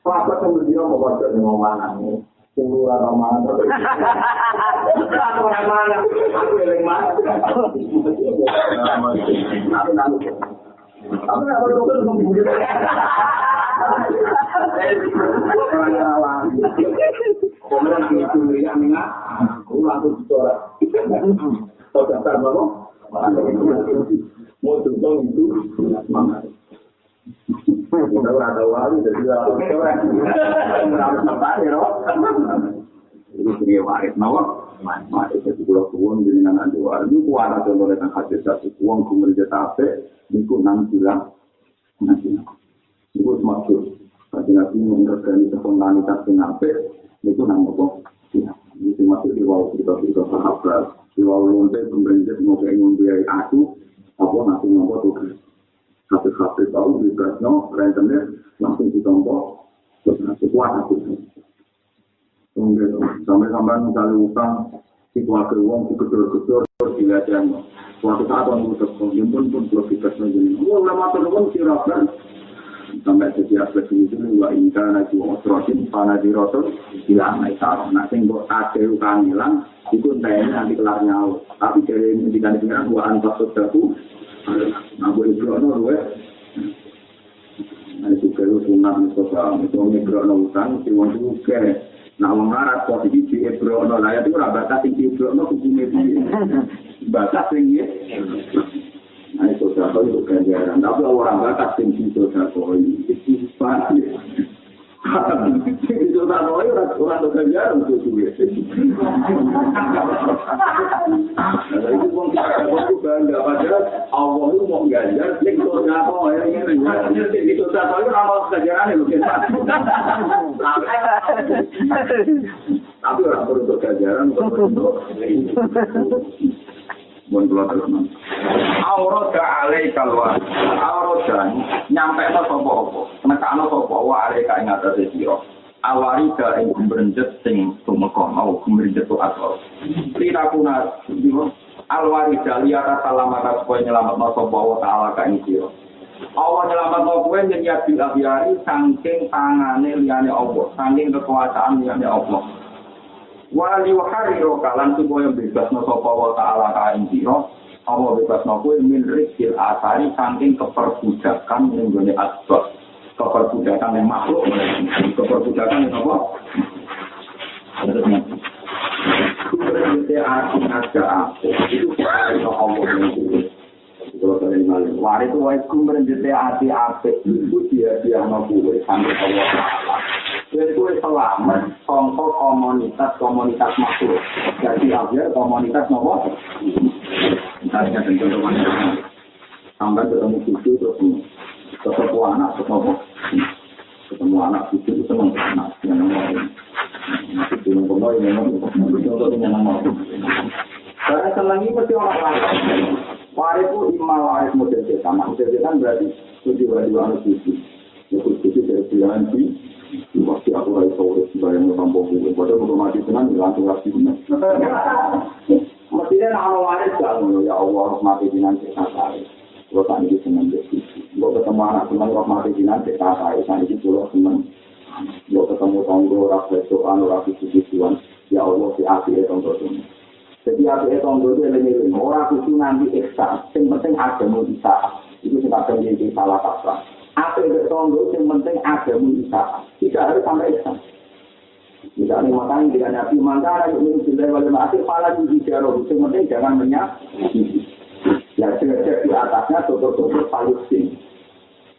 S1: Kenapa kemudian mau baca dengan mana nih? Keluar Ramadan. Aku orang mana? Aku yang mana? Aku tuh ngomong gitu. Kemudian itu ya minga, aku langsung bicara. Kau daftar apa? Mau tuntung itu semangat. Kita berada wali jadi orang sampai ya. Itu sebagai waris nawa. Pulau tuan jadi nang dua. Ini kuat atau boleh nang hati satu uang kemudian tape. Ini nang bilang nanti. Itu maksud. Tapi nanti mengorganisasi komunitas penape itu nang apa? Itu maksud di bawah kita kita sahabat. Di bawah lonte pemerintah mau kayak ngomong aku apa nanti ngomong tuh Habis-habis tahu di Brasno, rentenir langsung ditompo, terus ngasih kuat aku. Sampai-sampai misalnya utang, si keluarga uang, si terus dilihatnya. Suatu saat orang udah kemudian pun pun belum dikasih lagi. Oh, udah mata uang si Rabban. Sampai setiap aspek itu, wa inka naji osrosin, pana di rotor, hilang naik taruh. Nah, sehingga ada utang hilang, itu entahnya nanti kelar nyawa. Tapi dari ini dikandung wa antas sodaku, Nah, boleh berono luwe. Nah, itu kalau sunat Mustafa, itu ngebrono utang, si wong juga. Nah, wong larat posisi di ebrono, lah itu ora batas sing ebrono hukumnya piye. Batas sing ya. Nah, itu satu itu ganjaran. Tapi orang batas sing itu satu itu pasti. Tapi orang perlu untuk kejaran <laughs> untuk Mohon kula terus. Aurada alai kalwa. Aurada nyampe no sapa apa. Nekano sapa wa alai ka ing atase sira. Awari ka ing gumrenjet sing tumeka mau gumrenjet to asal. Lira kuna dino alwari dali ata salamata supaya nyelametno sapa wa taala ka ing sira. Allah nyelametno kowe yen ya bilahiari saking tangane liyane Allah, saking kekuasaan liyane Allah. Wali wahari rokalan supaya bebas no sopa wa ta'ala kain siro Allah bebas no kue min rizkil asari saking keperbudakan yang gini asbab keperbudakan yang makhluk. Keperbudakan yang apa? Kuberinte arti ada aku itu itu Allah yang kulit kalau kalian malam wari itu wais kuberinte arti apa itu dia dia kue sampai Allah ta'ala. Jadi gue selamat. Kongko komunitas-komunitas makhluk. Jadi akhir komunitas nopo. Misalnya tentu teman Sampai ketemu cucu ketemu anak ketemu. Ketemu anak cucu senang anak. Yang nomor itu nomor nomor nomor karena senang pasti orang lain waris itu imal waris model setan model setan berarti tujuh dua dua cucu cucu dari bilangan Pasti aku rai sore sebayang ngesampung itu. Padahal kalau mati tenang, langsung kasih benar. Mestinya nama waris ngono ya Allah harus mati jinan cek kakak. Kalau tadi itu seneng jadi. Kalau ketemu anak seneng roh mati jinan cek kakak. Tadi itu pulau seneng. Kalau ketemu tonggo rasa doan rasa tujuan. Ya Allah si api itu itu. Jadi api itu tonggo itu yang. Orang itu nanti eksa. Yang penting ada bisa. Itu sebabnya jadi salah kaprah. Api itu tonggo yang penting ada bisa. Tidak harus sampai eksa. Misalnya makanya dengan Nabi Mangkara yang menurut Bila wali masih pala di hijau itu penting jangan menyak. Ya cek di atasnya tutup-tutup Palestina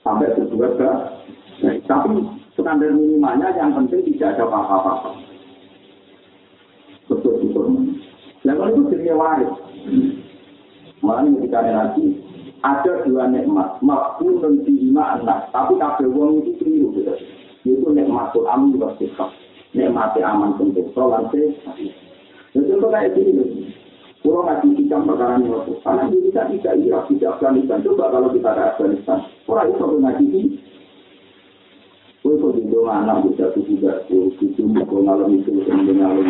S1: sampai sebuah ke. Tapi standar minimalnya yang penting tidak ada apa-apa. Tutup-tutup. Yang itu jadi waris. Makanya ketika nanti ada dua nikmat, makhluk dan lima anak, tapi kabeh wong itu keliru gitu. Itu nikmatul amin wa sifat. nikmati aman tentu sholat dan contoh kayak gini Pulau ngaji hikam perkara ini waktu karena Indonesia tidak Irak, tidak Afghanistan. Coba kalau kita ke Afghanistan, orang itu ngaji ini. Kue kok di anak bisa juga tuh, itu mau malam itu kemudian malam.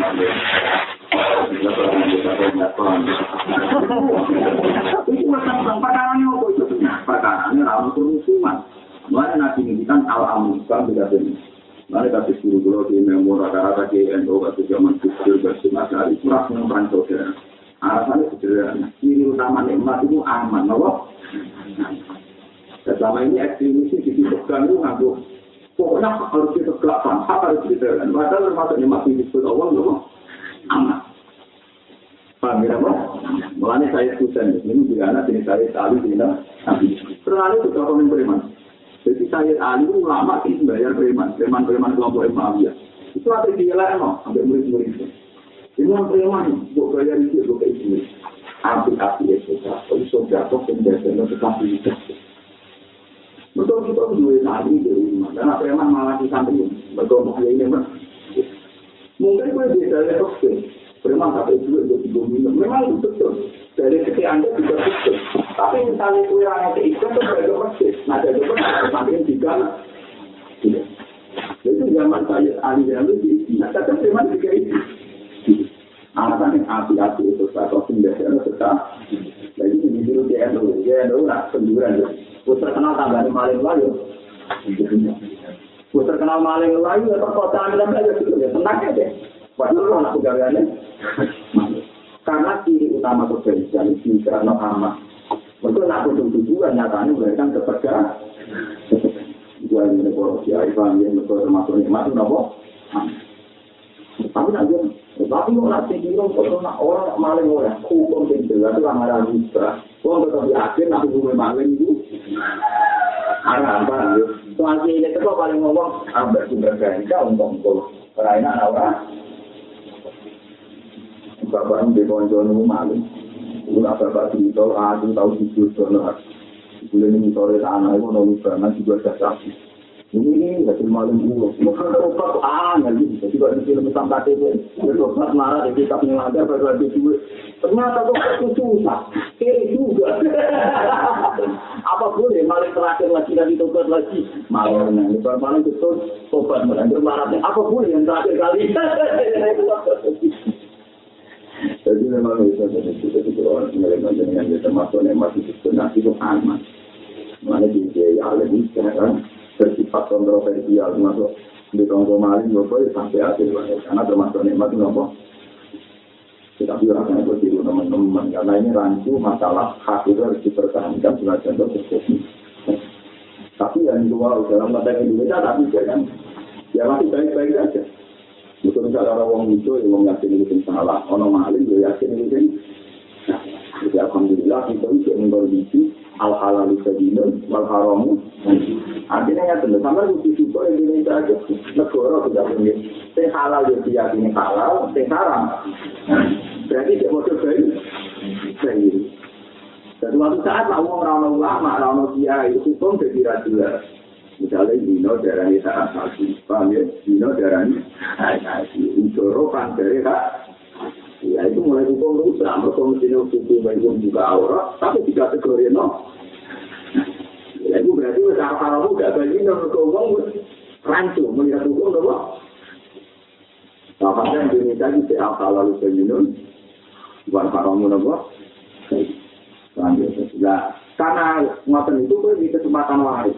S1: Itu macam perkara ini apa itu? Perkara ini ramu kerusuhan. Mulai nabi ini kan al-amun, kan tidak benar. Mari kasih guru guru di memor rata-rata di NU waktu zaman kecil bersih matahari kurang mengumpulkan saudara. Alasannya sederhana. Ciri utama nikmat itu aman, loh. Selama ini ekstremis di disebutkan itu ngaku. Pokoknya harus ditegakkan, hak harus ditegakkan. Padahal termasuk nikmat di disebut Allah, loh. Aman. Ya, Pak? Mulanya saya susan, ini juga anak jenis saya tali di Nabi. Terlalu juga orang beriman. Jadi saya Ali ulama sih bayar preman, preman-preman kelompok Muawiyah. Itu ada di lah no, sampai murid-murid itu. Ini preman, buat bayar itu, buat itu. Api-api ya sudah, kalau sudah kok penjelasan tetapi itu. Betul kita dua tadi di rumah, karena preman malah di samping, betul mau ini mas. Mungkin gue beda ya kok Preman sampai dua untuk tiga minum, memang itu betul. Dari kecil anda juga betul. Tapi misalnya kue orang yang itu tuh beragam masjid. Nah, jadi itu semakin tiga. Itu zaman saya ahli yang lebih. Nah, tapi memang juga itu. Alasan yang api-api itu satu pembiasaan serta. Jadi ini dulu dia dulu, dia dulu nak penjuran. Putra kenal tambah maling layu. Putra kenal maling layu, atau kota anda belajar gitu ya. Tenang aja. Padahal anak pegawaiannya. <laughs> Karena ciri utama kebencian itu karena amat. Mereka nak tutup tujuan nyatanya memberikan kepada <laughs> Gua ini negara kiai paham ya negara termasuk nikmat itu nopo. Tapi nanti, tapi mau nanti kalau nak orang maling orang hukum yang jelas itu ramah bisa. Kau tetap yakin nanti gue maling itu. Arah apa ya? Soal ini itu paling ngomong ambil sumber ganja untuk untuk perainan orang. Bapak ini konco nunggu maling. Itu apa bapak cerita, aku tahu jujur dono. Bulan ini sore tanah itu nunggu banget juga ada sapi. Ini hasil maling gue. Bukan obat aneh gitu. Jadi kalau di film sampai itu, obat marah di kitab mengajar pada lagi duit. Ternyata kok itu susah. Kiri juga. Apa boleh maling terakhir lagi dan ditobat lagi? Maling nanti maling betul obat mengajar marahnya. Apa boleh yang terakhir kali? <laughs> Jadi memang bisa jadi kita itu orang yang dengan dia termasuk yang masih sebenarnya itu aman. Mana di dia lebih sekarang bersifat kontroversial termasuk di tonggo maling nopo sampai akhir karena termasuk nikmat nopo. Tetapi orang itu tiru teman-teman karena ini rancu masalah hak itu harus dipertahankan sebagai contoh tersebut. Tapi yang dua dalam konteks Indonesia tapi jangan ya masih baik-baik saja. Mungkin misalnya orang orang itu yang yakin itu salah, orang maling dia yakin itu. Jadi alhamdulillah kita itu mengkondisi al halal sabinun wal haramu artinya ya tentu sama itu juga Indonesia aja negara tidak punya sing halal ya diyakini halal sing haram. Berarti dia mau baik. Baik. Dan suatu saat lah orang ulama orang kiai itu hukum jadi rajulah misalnya dino darani saat satu paham ya dino darani kasih unsur kan dari hak Ya itu mulai hukum rusak, mereka mesti hukum hukum juga aurat, tapi tidak kategori no. Ya itu berarti udah apa gak bagi no ngomong rancu melihat hukum apa? Bahkan Indonesia ini saya lalu seminum, bukan haramun apa? Nah, karena ngoten itu tuh di kesempatan waris.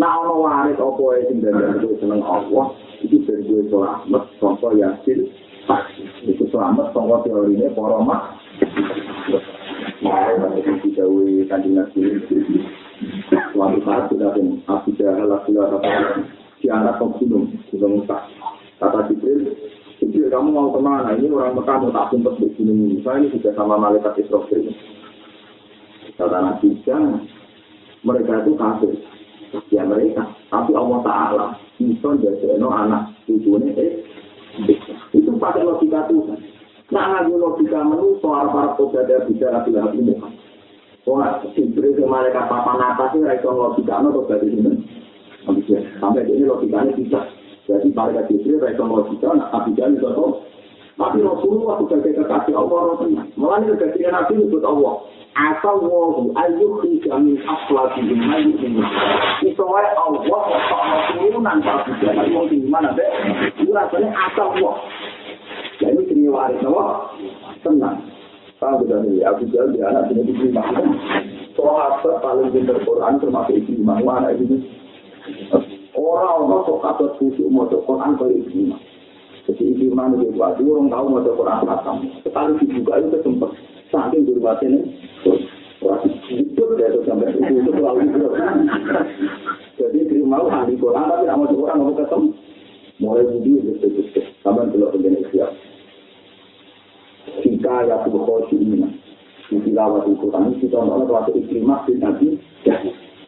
S1: Nah, ono waris apa yang tinggal itu seneng Allah, itu dari gue selamat, contoh yasin, itu selamat, contoh teorinya, poroma. Nah, itu dijauhi kanjeng Nabi Suatu saat sudah pun, Abu Jahal, Abu Jahal, di anak pembunuh, sudah Musa. Kata Jibril, Jibril kamu mau kemana? Ini orang Mekah mau tak sumpah di gunung Musa, ini sudah sama malaikat Israfil. Kata Nabi. Mereka itu kafir. Ya mereka. Tapi Allah Ta'ala bisa jadi anak cucunya eh. Itu pakai logika Tuhan. Nah, lagi logika menu soal para pejabat bicara bila ini. Wah, Jibril yang mereka papan atas itu raiso logika atau dari ini. Sampai ini logikanya bisa. Jadi mereka Jibril raiso logika, nah Abi Jahal itu tahu. Tapi Rasulullah sebagai kekasih Allah Rasulullah. Mulanya kekasih Nabi itu Allah. Asal wahu ayyuk hijamin aflati bimayu ini. Itu wae Allah waktu turunan Abi Jahal. Mau di mana deh? Itu rasanya asal wah. Jadi ini waris Allah. Tenang. Tahu sudah nih, Abu Jahal dia anak ini diterima. Sahabat paling pintar Quran termasuk Ikrimah. Mana ini? Orang-orang sok kabar khusyuk mau Quran kalau Ikrimah. Jadi Ikrimah itu buat orang tahu mau Quran khatam. Sekali dibuka itu kesempet. Saking berbatin itu dia tuh sampai itu itu selalu itu. Jadi Ikrimah ahli Quran tapi tidak mau Quran mau ketemu. Mulai budi itu itu sampai belum pengen siap. Jika ya tuh khosi ini, di tilawat Al-Quran, kita mau kelas iklimah di Nabi, ya,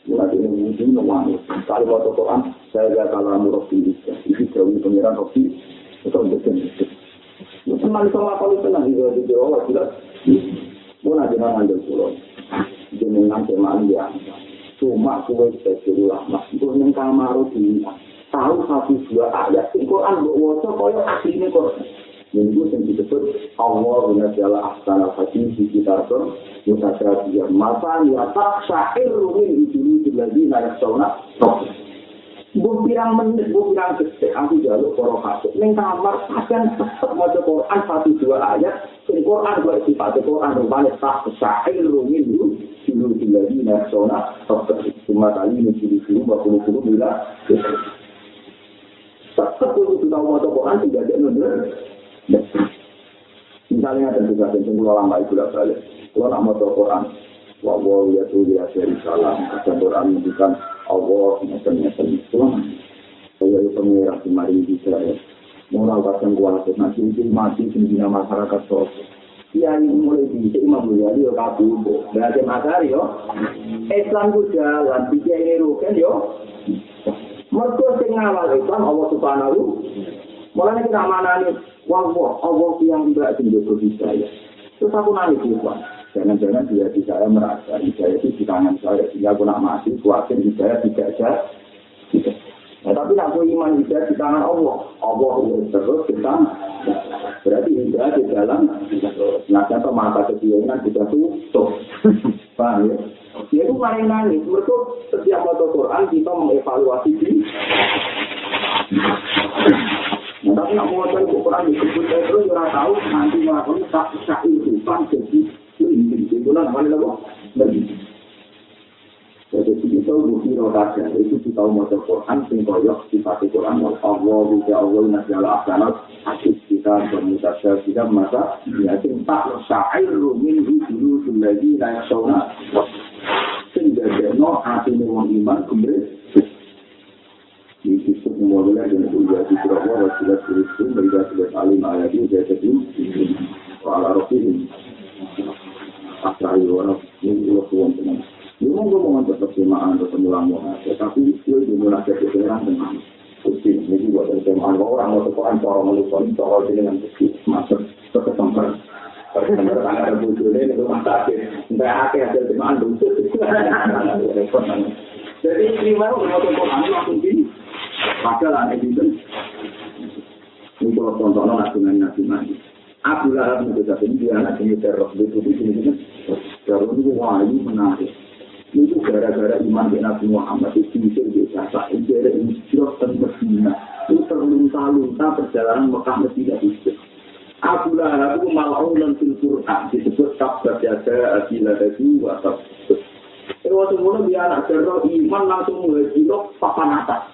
S1: mulai ini mungkin menguangi. Kali waktu Quran, saya gak kalah murah di Ini jauh pengiran Rofi, itu betul betul. Teman sama kalau tenang di di Jawa jelas. Mau nanti nang ambil pulau, jenengan jemaah dia. Cuma kue sebagai ulama, itu yang kamar di tahu satu dua ayat. Quran buat wajah kaya aslinya Quran. Minggu yang disebut Allah menjala ahsan al-hakim di kitab itu mutasyabiyah. Masa ya tak syair rumin dulu lagi naik sauna. Bu pirang menit, bu pirang detik, aku jaluk poro kasut. Neng kamar, akan tetap mau Quran satu dua ayat. Ini Quran dua sifat Quran rupanya tak syair rumin dulu dulu lagi naik sauna. Cuma kali ini dulu dulu, bakul dulu bila. Tetap untuk tahu mau Quran tidak ada nunduk. Misalnya ada juga yang pulau lama itu tidak balik. Kalau nak mau Quran, wah ya tuh ya dari salam. Ada Quran menunjukkan Allah ngeten itu. Di mari bisa ya. Kadang kuat, nanti itu mati sendiri masyarakat sos. Iya ini mulai bisa Imam Ghazali yo kabur. Berarti matahari yo. Islam ku jalan, bisa ini rugen yo. Mereka sing awal Islam Allah Subhanahu Mulanya kita amanani, wah wah, Allah yang tidak menjodoh hidayah. Terus aku nangis juga. Jangan-jangan dia di saya merasa hidayah itu di tangan saya. Sehingga aku nak mati, khawatir hidayah tidak ada. Nah, tapi aku iman hidayah di tangan Allah. Allah terus kita. Berarti hidayah di dalam. Nah, contoh mata kebionan sudah tutup. <laughs> Paham ya? Dia itu main nangis. Mereka setiap foto Quran kita mengevaluasi diri. Nah, tapi nak mau Quran disebut saya terus tahu nanti melakukan tak bukan jadi ini itu? Jadi kita mau Quran sing koyok sifat Quran Allah bisa Allah nasjala asanat hadis kita bermutasya kita masa ya sing tak syair min dulu lagi naik sauna sing dadekno atine wong iman kemudian disebut mulai dengan ujian di Surabaya Rasulullah Kristus mereka sudah alim ayat ini sebut ala rohim orang ini lo tuan teman ini mau ngomong untuk persimaan atau pemulang tetapi itu dimulai dari orang dengan Kusti, ini buat persimaan orang mau sekolah cara melupakan cara dengan kusti masuk ke kesempatan Benar ada bujuk ini itu mata sakit. Entah akhir hasil teman bujuk. Jadi ini baru mau Quran langsung gini. Padahal aneh itu. Ini kalau contohnya nasional. Abu Lahab itu satu ini dia anak ini terus itu di sini. Terus itu wahyu menarik. Itu gara-gara iman di Nabi Muhammad itu diusir di Jasa. Itu ada hijrah dan Medina. Itu terlunta-lunta perjalanan Mekah Medina itu. Abu Lahab itu mal'unan fil Qur'an disebut kabar jaga adila dadu wa sabut. Eh waktu mula dia anak jarro iman langsung menghajilo papan atas.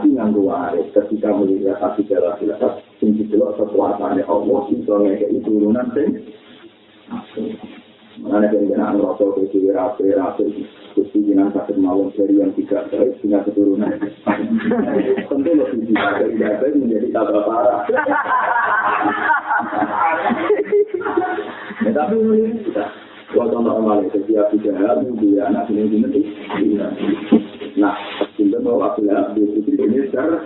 S1: Nabi nganggu waris ketika melihat hati jalan silakat sing dijelok kekuasaannya Allah bisa ngekei turunan sing Mana kan jangan rasa ke sini rapi rapi Gusti jinan sakit malam dari yang tidak baik sehingga keturunan. Tentu lebih bisa dari baik menjadi tabrak parah. Ya, tapi ini kita normal itu setiap tiga hari dia anak ini ini ini. Mau waktu ya di situ ini sekarang.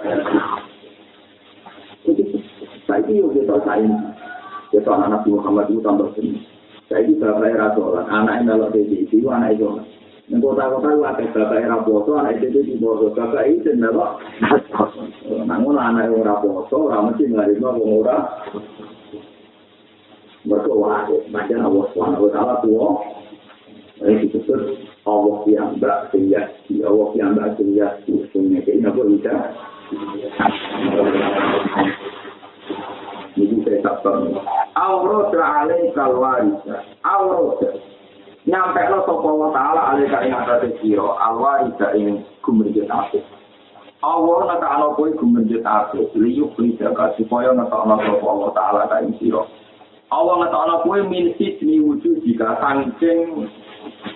S1: Saya itu kita saya kita anak Muhammad itu tambah sini. Saya itu bapak era sholat, anak yang dalam TV itu anak itu. Yang kota-kota itu ada bapak era foto, anak itu di foto. Bapak itu adalah namun anak yang ora foto, ora mesti ngarima wong ora. Berdoa, macam Allah taala tua. Ini disebut Allah yang mbak sehingga Allah yang mbak sehingga sehingga ini apa bisa Jadi saya tak tahu. Aurat alai kalwarisa. Aurat. Nyampe lo sopa wa ta'ala alai ka ing atase sira. Alwarisa ing gumerjet aku. Allah nata ana kowe gumerjet aku. Liyuk lidaka supaya nata ana sopa wa ta'ala ka ing sira. Allah nata ana kowe min sisni wujud jika sangking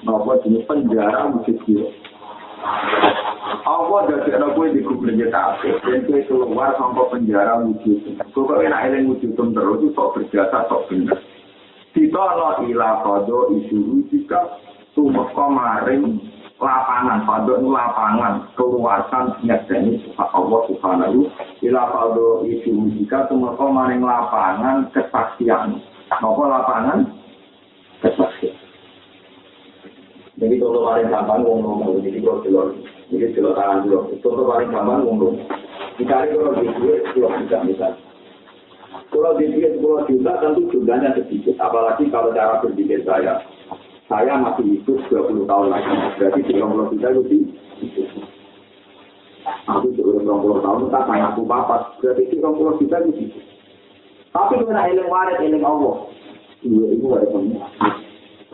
S1: napa jenis penjara wujud sira. Allah jadi anak gue di kubur jetape, dan gue keluar sampai penjara wujud. Gue kok enak eling wujud terus itu sok berjasa sok bener. Kita lo ilah kodo isu jika tumeka maring lapangan, itu lapangan, keluasan nyedeni Allah subhanahu ilah kodo isu jika tumeka maring lapangan kesaksian. Nopo lapangan kesaksian. Jadi contoh paling gampang wong ngomong jadi kalau jelor, jadi jelor tangan jelor. Contoh paling gampang wong ngomong. Dikali kalau di duit jelor tidak misal. Kalau di duit sepuluh juta tentu jumlahnya sedikit. Apalagi kalau cara berpikir saya, saya masih hidup 20 tahun lagi. Berarti 30 juta itu di Aku sudah 20 tahun, tak kayak aku papat. Berarti 30 juta itu di Tapi kena eling waret, eling Allah. Iya, itu ada pengen.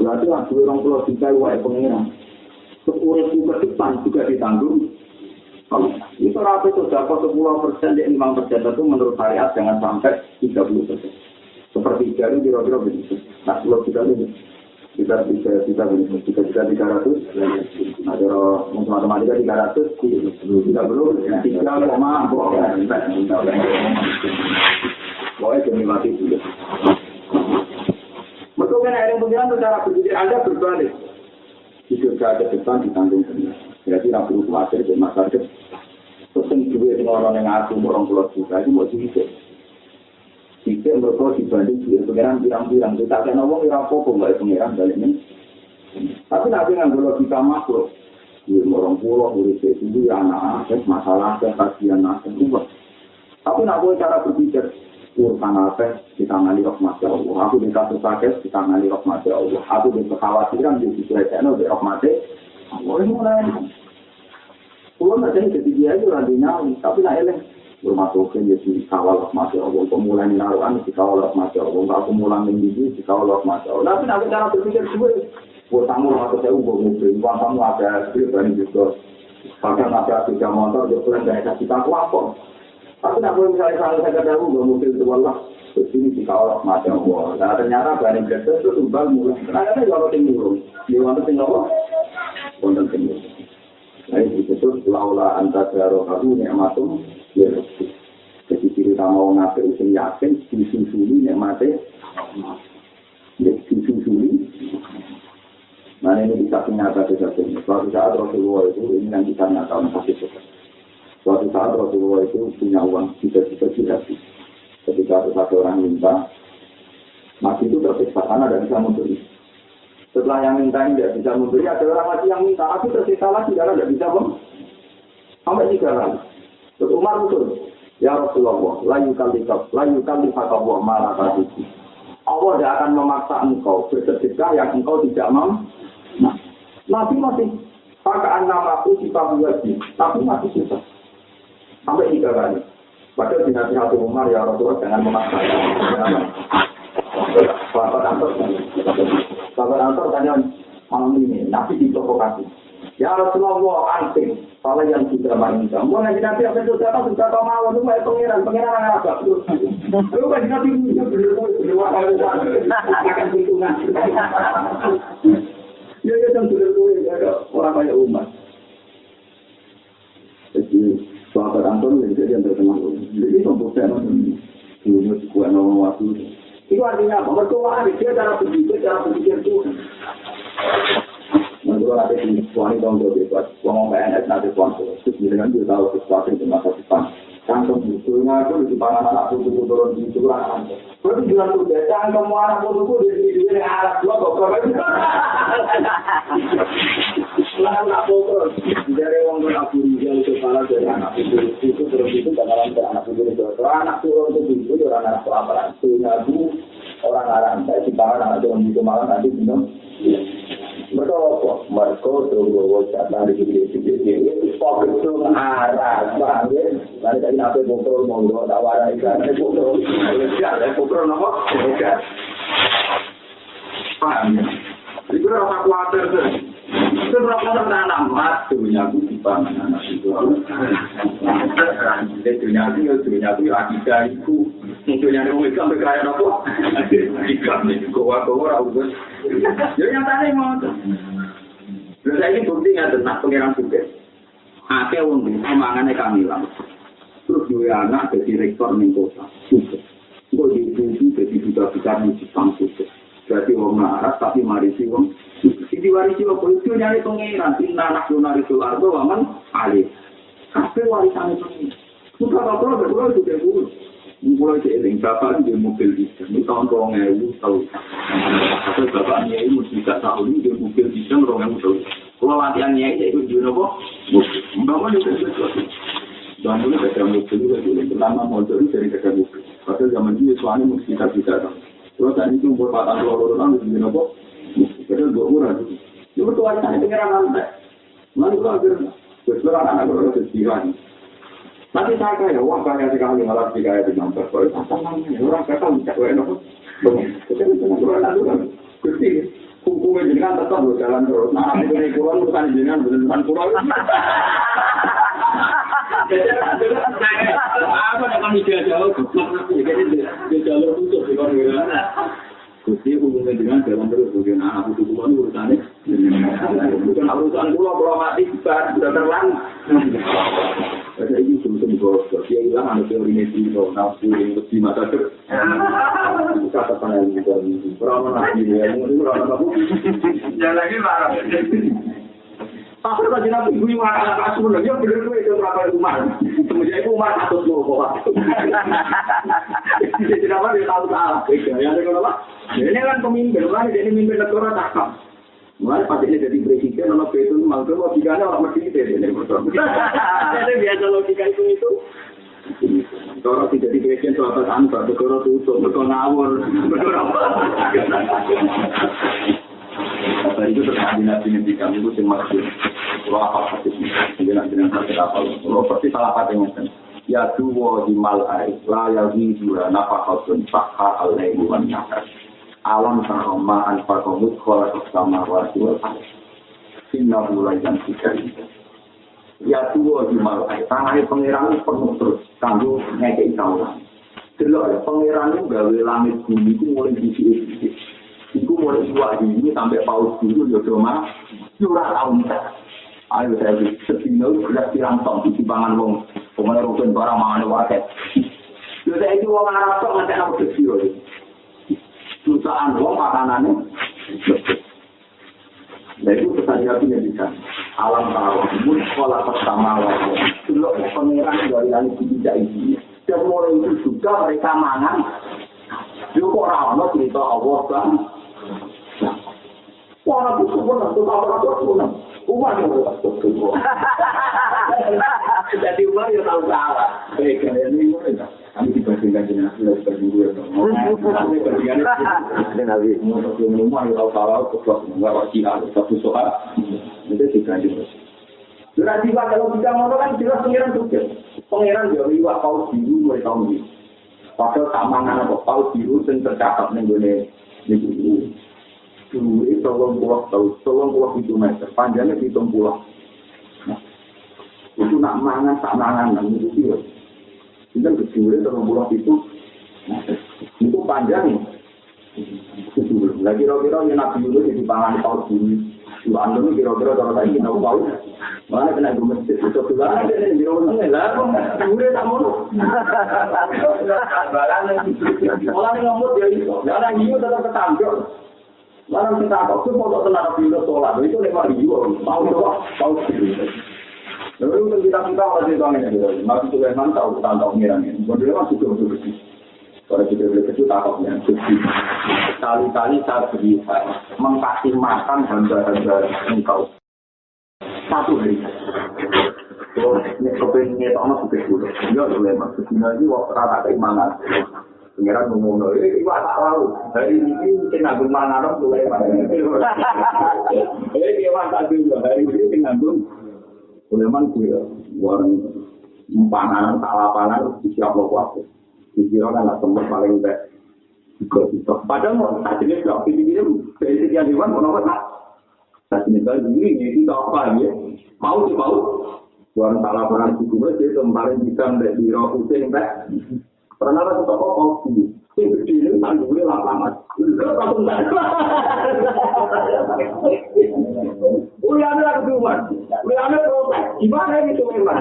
S1: Berarti lah dua orang pulau tiga wae pengiran. Sepuluh ke depan juga ditanggung. Itu rapi itu dapat sepuluh persen, lima persen itu menurut syariat jangan sampai tiga puluh persen. Seperti jari kira-kira begitu. Nah, sepuluh kita ini kita bisa kita bisa kita bisa tiga ratus. Nah, kalau matematika tiga ratus, tidak perlu tiga koma Pokoknya demi mati juga. Kan ada yang pengiran cara berpikir Anda berbalik. Di surga ke depan ditanggung sendiri. Berarti tidak perlu khawatir di masa depan. Pesen duit orang yang ngaku orang pulau juga itu mau dihitung. Jika mereka dibanding duit pengiran pirang-pirang. Kita akan ngomong ya apa-apa nggak pengiran balik ini. Tapi nanti nggak logika makro. Duit orang pulau, duit itu anak anak masalah kasihan anak Tapi nak cara berpikir, urusan apa ditangani rahmat Allah. Aku di kasus sakit ditangani rahmat Allah. Aku di kekhawatiran di diselesaikan oleh rahmat Allah. Ini mulai. Pulau nggak jadi dia itu nanti nyawa, tapi nak eleng. Tuhan ya di kawal rahmat Allah. Pemulai naruhan di kawal rahmat Allah. Enggak aku mulang mendidih di kawal rahmat Allah. Tapi nak cara berpikir gue. Buat tamu atau saya ubah mobil, buat tamu ada skrip dan juga. Bahkan ada tiga motor, dia pulang dari kasih tahu apa. Tapi nak boleh misalnya salah saya kata aku nggak mungkin itu Allah. Terus ini di kawal macam Allah. Nah ternyata barang gede itu tumbal mulai. Kenapa kalau tinggal Di mana tinggal apa? Konten tinggal. Nah ini disebut laula antara aku nikmatum ya Jadi ciri utama orang ngapain usin yakin disusuli nikmatnya. Ya disusuli. Nah ini bisa nyata sesuatu. Suatu saat Rasulullah itu ini yang kita nyatakan positif. Suatu saat Rasulullah itu punya uang bisa-bisa tidak Ketika satu orang minta, mati itu tersiksa karena tidak bisa memberi. Setelah yang minta ini tidak bisa memberi, ada orang mati yang minta, tapi tersiksa lagi karena tidak bisa memberi. Sampai tiga kali. Terus Umar betul. Ya Rasulullah, layu kali layu kali Allah malah tadi. Allah tidak akan memaksa engkau bersedekah yang engkau tidak mampu. Nah, Nabi masih pakai nama aku lagi, tapi masih susah. Sampai tiga kali. Padahal dinasihati Umar ya Rasulullah jangan memaksa. Sahabat Antar, sahabat Antar tanya malam ini, Nabi diprovokasi. Ya Rasulullah anting, kalau yang sudah mainkan. Mau nanti nanti apa itu siapa sudah tahu mau itu mau pengiran, pengiran apa? Lu kan nanti bener bener wakil akan hitungan. Ya ya yang ya orang kayak umat. Jadi sahabat Anton jadi yang terkenal. Jadi pembuktian dulu kuat nomor waktu. Itu artinya apa? Mereka dia cara berpikir, cara berpikir Tuhan. Menurut nanti di suami dong gue bebas, ngomong PNS nanti suami terus dengan dia tahu sesuatu di masa depan. Kantong bukunya itu di pangan anak buku turun di curang. Berarti bilang tuh deh, jangan kamu anak buku di di di alat dua kok kok. Lah anak buku dari orang tua aku dia itu kepala dari anak buku itu terus itu dalam anak buku itu. Anak turun itu itu orang anak pelaparan. Punya bu orang arah di pangan anak turun itu malam nanti minum. Mereka apa? Mereka tunggu wajah dari gede-gede ini. Fokus itu arah. Paham ya? Nanti tadi nabi bukro monggo. Tak warai kan. Ini bukro. Legat. Ya bukro apa? Legat. Paham ya? Itu rasa khawatir tuh. Itu rasa tanam. Mas, dunia itu di pangan anak itu. Jadi dunia itu ya dunia itu akidah itu. Dunia itu sampai kaya apa? Ikan nih. Gowa-gowa rauh. Ya nyatane ngoten. Lha saiki bukti ngaten nak pengiran juga. Ake wong iki omangane Kamila. Terus duwe anak dadi rektor ning kota. Kok dibuji dadi duta-duta musik kampus. Berarti wong larat tapi mari si wong. Sidi warisi apa itu nyari pengiran. Inna anak lunari sulardo waman alih. Kabeh warisan itu. Sudah apa-apa, betul itu mulai di eling bapak di mobil bisa ini tahun rong ewu tahu. Atau bapaknya ini mesti tidak tahu. Ini di mobil bisa rong ewu tahu. Kalau latihannya itu itu juga apa? Bapak itu sesuatu bangun itu ada mobil juga dulu pertama motor itu dari kerja mobil padahal zaman itu suami mesti tidak bisa tahu. Kalau tadi itu umur patah dua puluh tahun itu apa? Padahal dua murah itu tuan itu pengiran lantai akhirnya sesuatu anak-anak itu sesiran Nanti saya kaya, wah kaya sekali malah kaya di nomor. Kalau apa namanya, orang kata ngobrol lalu kan, gusti. Hukumnya jenengan tetap lo jalan terus. Nah, itu nih kurang bukan jenengan, bukan kurang. Apa yang kami jauh, jadi jalur tutup di konweran. Gusti hubungan dengan jalan terus bagian anak itu bukan urusannya. Bukan urusan pulau pulau mati bar sudah terlang. Ada ini sebetulnya bos. Dia hilang ada teori medis kalau nafsu yang lebih mata ter. Kata panel juga. Berapa lagi ya? Mungkin berapa kamu? Jangan lagi marah. Tapi kalau nabi ibu yang anak anak asuh lagi, ya bener itu berapa rumah. Kemudian itu rumah atau semua bawa. Jadi apa dia tahu salah. Ya ada kalau Ini kan pemimpin, kan jadi pemimpin negara takam. Mulai pas ini jadi presiden, orang itu logikanya orang mesti ini. Ini biasa logika itu itu. Kalau tidak di presiden suatu tanpa, negara tutup, negara ngawur, negara apa? Apa itu terjadi nabi nabi kami itu yang maksud kalau apa pasti dengan dengan sakit apa? Kalau pasti salah patenya kan ya dua di malai. La ya di dua nafakatun fakha alaihi wa nakar alam sama anfakomut kola sama wasi wal inna mulai dan tiga. Ya dua di malai. Tangannya pengiran penuh terus. Kanggo ngekei taulan Delok ya, pangeran itu gawe langit bumi itu mulai bisi-bisi. Iku mulai dua ini sampai paus dulu ya cuma curah tahun Ayo saya sedino belas pirang tong di timbangan wong pemain rukun barang mangan waket. Yo saya itu wong Arab kok ngantek aku kecil. Jutaan wong makanannya. Nah itu pesan Nabi yang bisa. Alam tahu, mun sekolah pertama waktu. Dulu pangeran dari langit tidak ini. Dan mulai itu juga mereka mangan. Yo kok ora cerita Allah kan. Wah, aku pun aku tahu aku Umar yang berlaku <laughs> Jadi Umar yang tahu salah. Baik, ini Kami dibandingkan dengan hasil sebagai gue. Bandingannya
S2: Nabi.
S1: mau tapi minum ayo tahu salah kebetulan nggak wajib satu soal itu dibanding terus. Berarti pak kalau kita ngomong kan jelas pengiran juga. Pengiran dia liwat paus biru mulai tahun ini. Padahal tamangan apa paus biru yang tercatat nih gue nih dulu itu tolong pulau tahu tolong pulau itu meter panjangnya hitung pulau. Nah, itu nak mangan tak mangan itu dia. Itu kecil tolong pulau itu itu panjang Lagi kira-kira yang Nabi Yunus jadi pangan paus bumi. Lu anu kira-kira kalau tadi tahu paus. Mana kena gue masjid itu dulu ada yang di rumah lah. Gue tak mau. Malah ngomong dia itu. Karena hiu tetap ketanggul. Malah kita kok tuh tenang Nabi Yunus sholat itu lewat hiu. Mau coba paus bumi. Lalu untuk kita kita masih tahu ini. Nabi Sulaiman tahu tentang pengirangnya. Bagaimana masuk ke betul kalau kita beli kecil takutnya suci. Kali-kali saya berusaha mengkasih makan hamba-hamba engkau. Satu hari. Ini kepengen ini sama suka dulu. Ya, boleh mas. Sebina ini waktu rata keimanan. Pengiran ngomong, eh, iwak tak lalu. Hari ini mungkin nanggung mana dong, boleh mas. Eh, iwak tak dulu. Hari ini mungkin nanggung. Boleh mas, gue. Warang panan, tak lapanan, siap lo kuasa. Dikira kan lah tempat paling baik. Juga. Padahal mau tak jenis gak ini dari sekian hewan mau nomor tak. Tak jenis gak ini tak apa ya. Mau sih mau. Bukan tak laporan suku gue jadi kemarin bisa mbak di roh usin mbak. Tetap kok mau sih. Sing gede ini tanggung gue lapangan. Enggak langsung mbak. Uliane lah keduman. Uliane protes. Gimana ini tuh memang?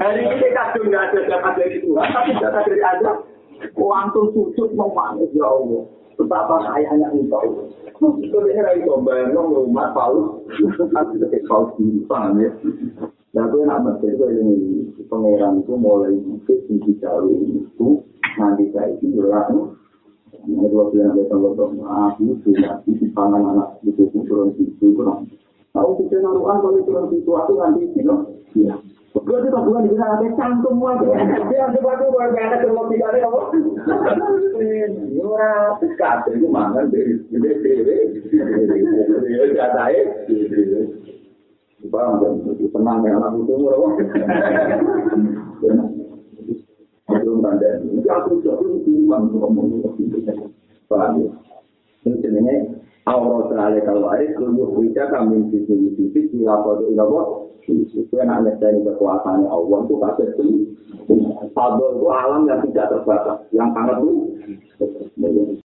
S1: Hari ini kadung nggak ada zakat dari Tuhan, tapi zakat dari Anda. Langsung sujud mau manis ya Allah. Betapa kayanya engkau. Sebenarnya lagi bayang rumah Paulus. Ketika Paulus di paham ya. Nah, gue nak masjid gue ini pangeran itu mulai bukit di jauh itu nanti saya itu jelas Kedua bilang dia kalau aku sudah di pangan anak itu turun situ kurang. Tahu kita naruhan kalau turun situ aku nanti itu. Iya. Gue itu bukan di sana ada cantum aja. Dia ada batu buat anak ke mobil ada apa? Ora sekat itu mana dari dari dari dari ada ya. Bang, tenang ya anak itu murah. belum tanda. Itu aku lebih uang ngomong itu. Paham ya? Ini jenisnya Aurot ala kalwaris Keluh wija kami sisi sisi Kila kodo ila bot Itu yang anak dari kekuasaannya Allah Itu kasih itu Fadol itu alam yang tidak terbatas Yang sangat itu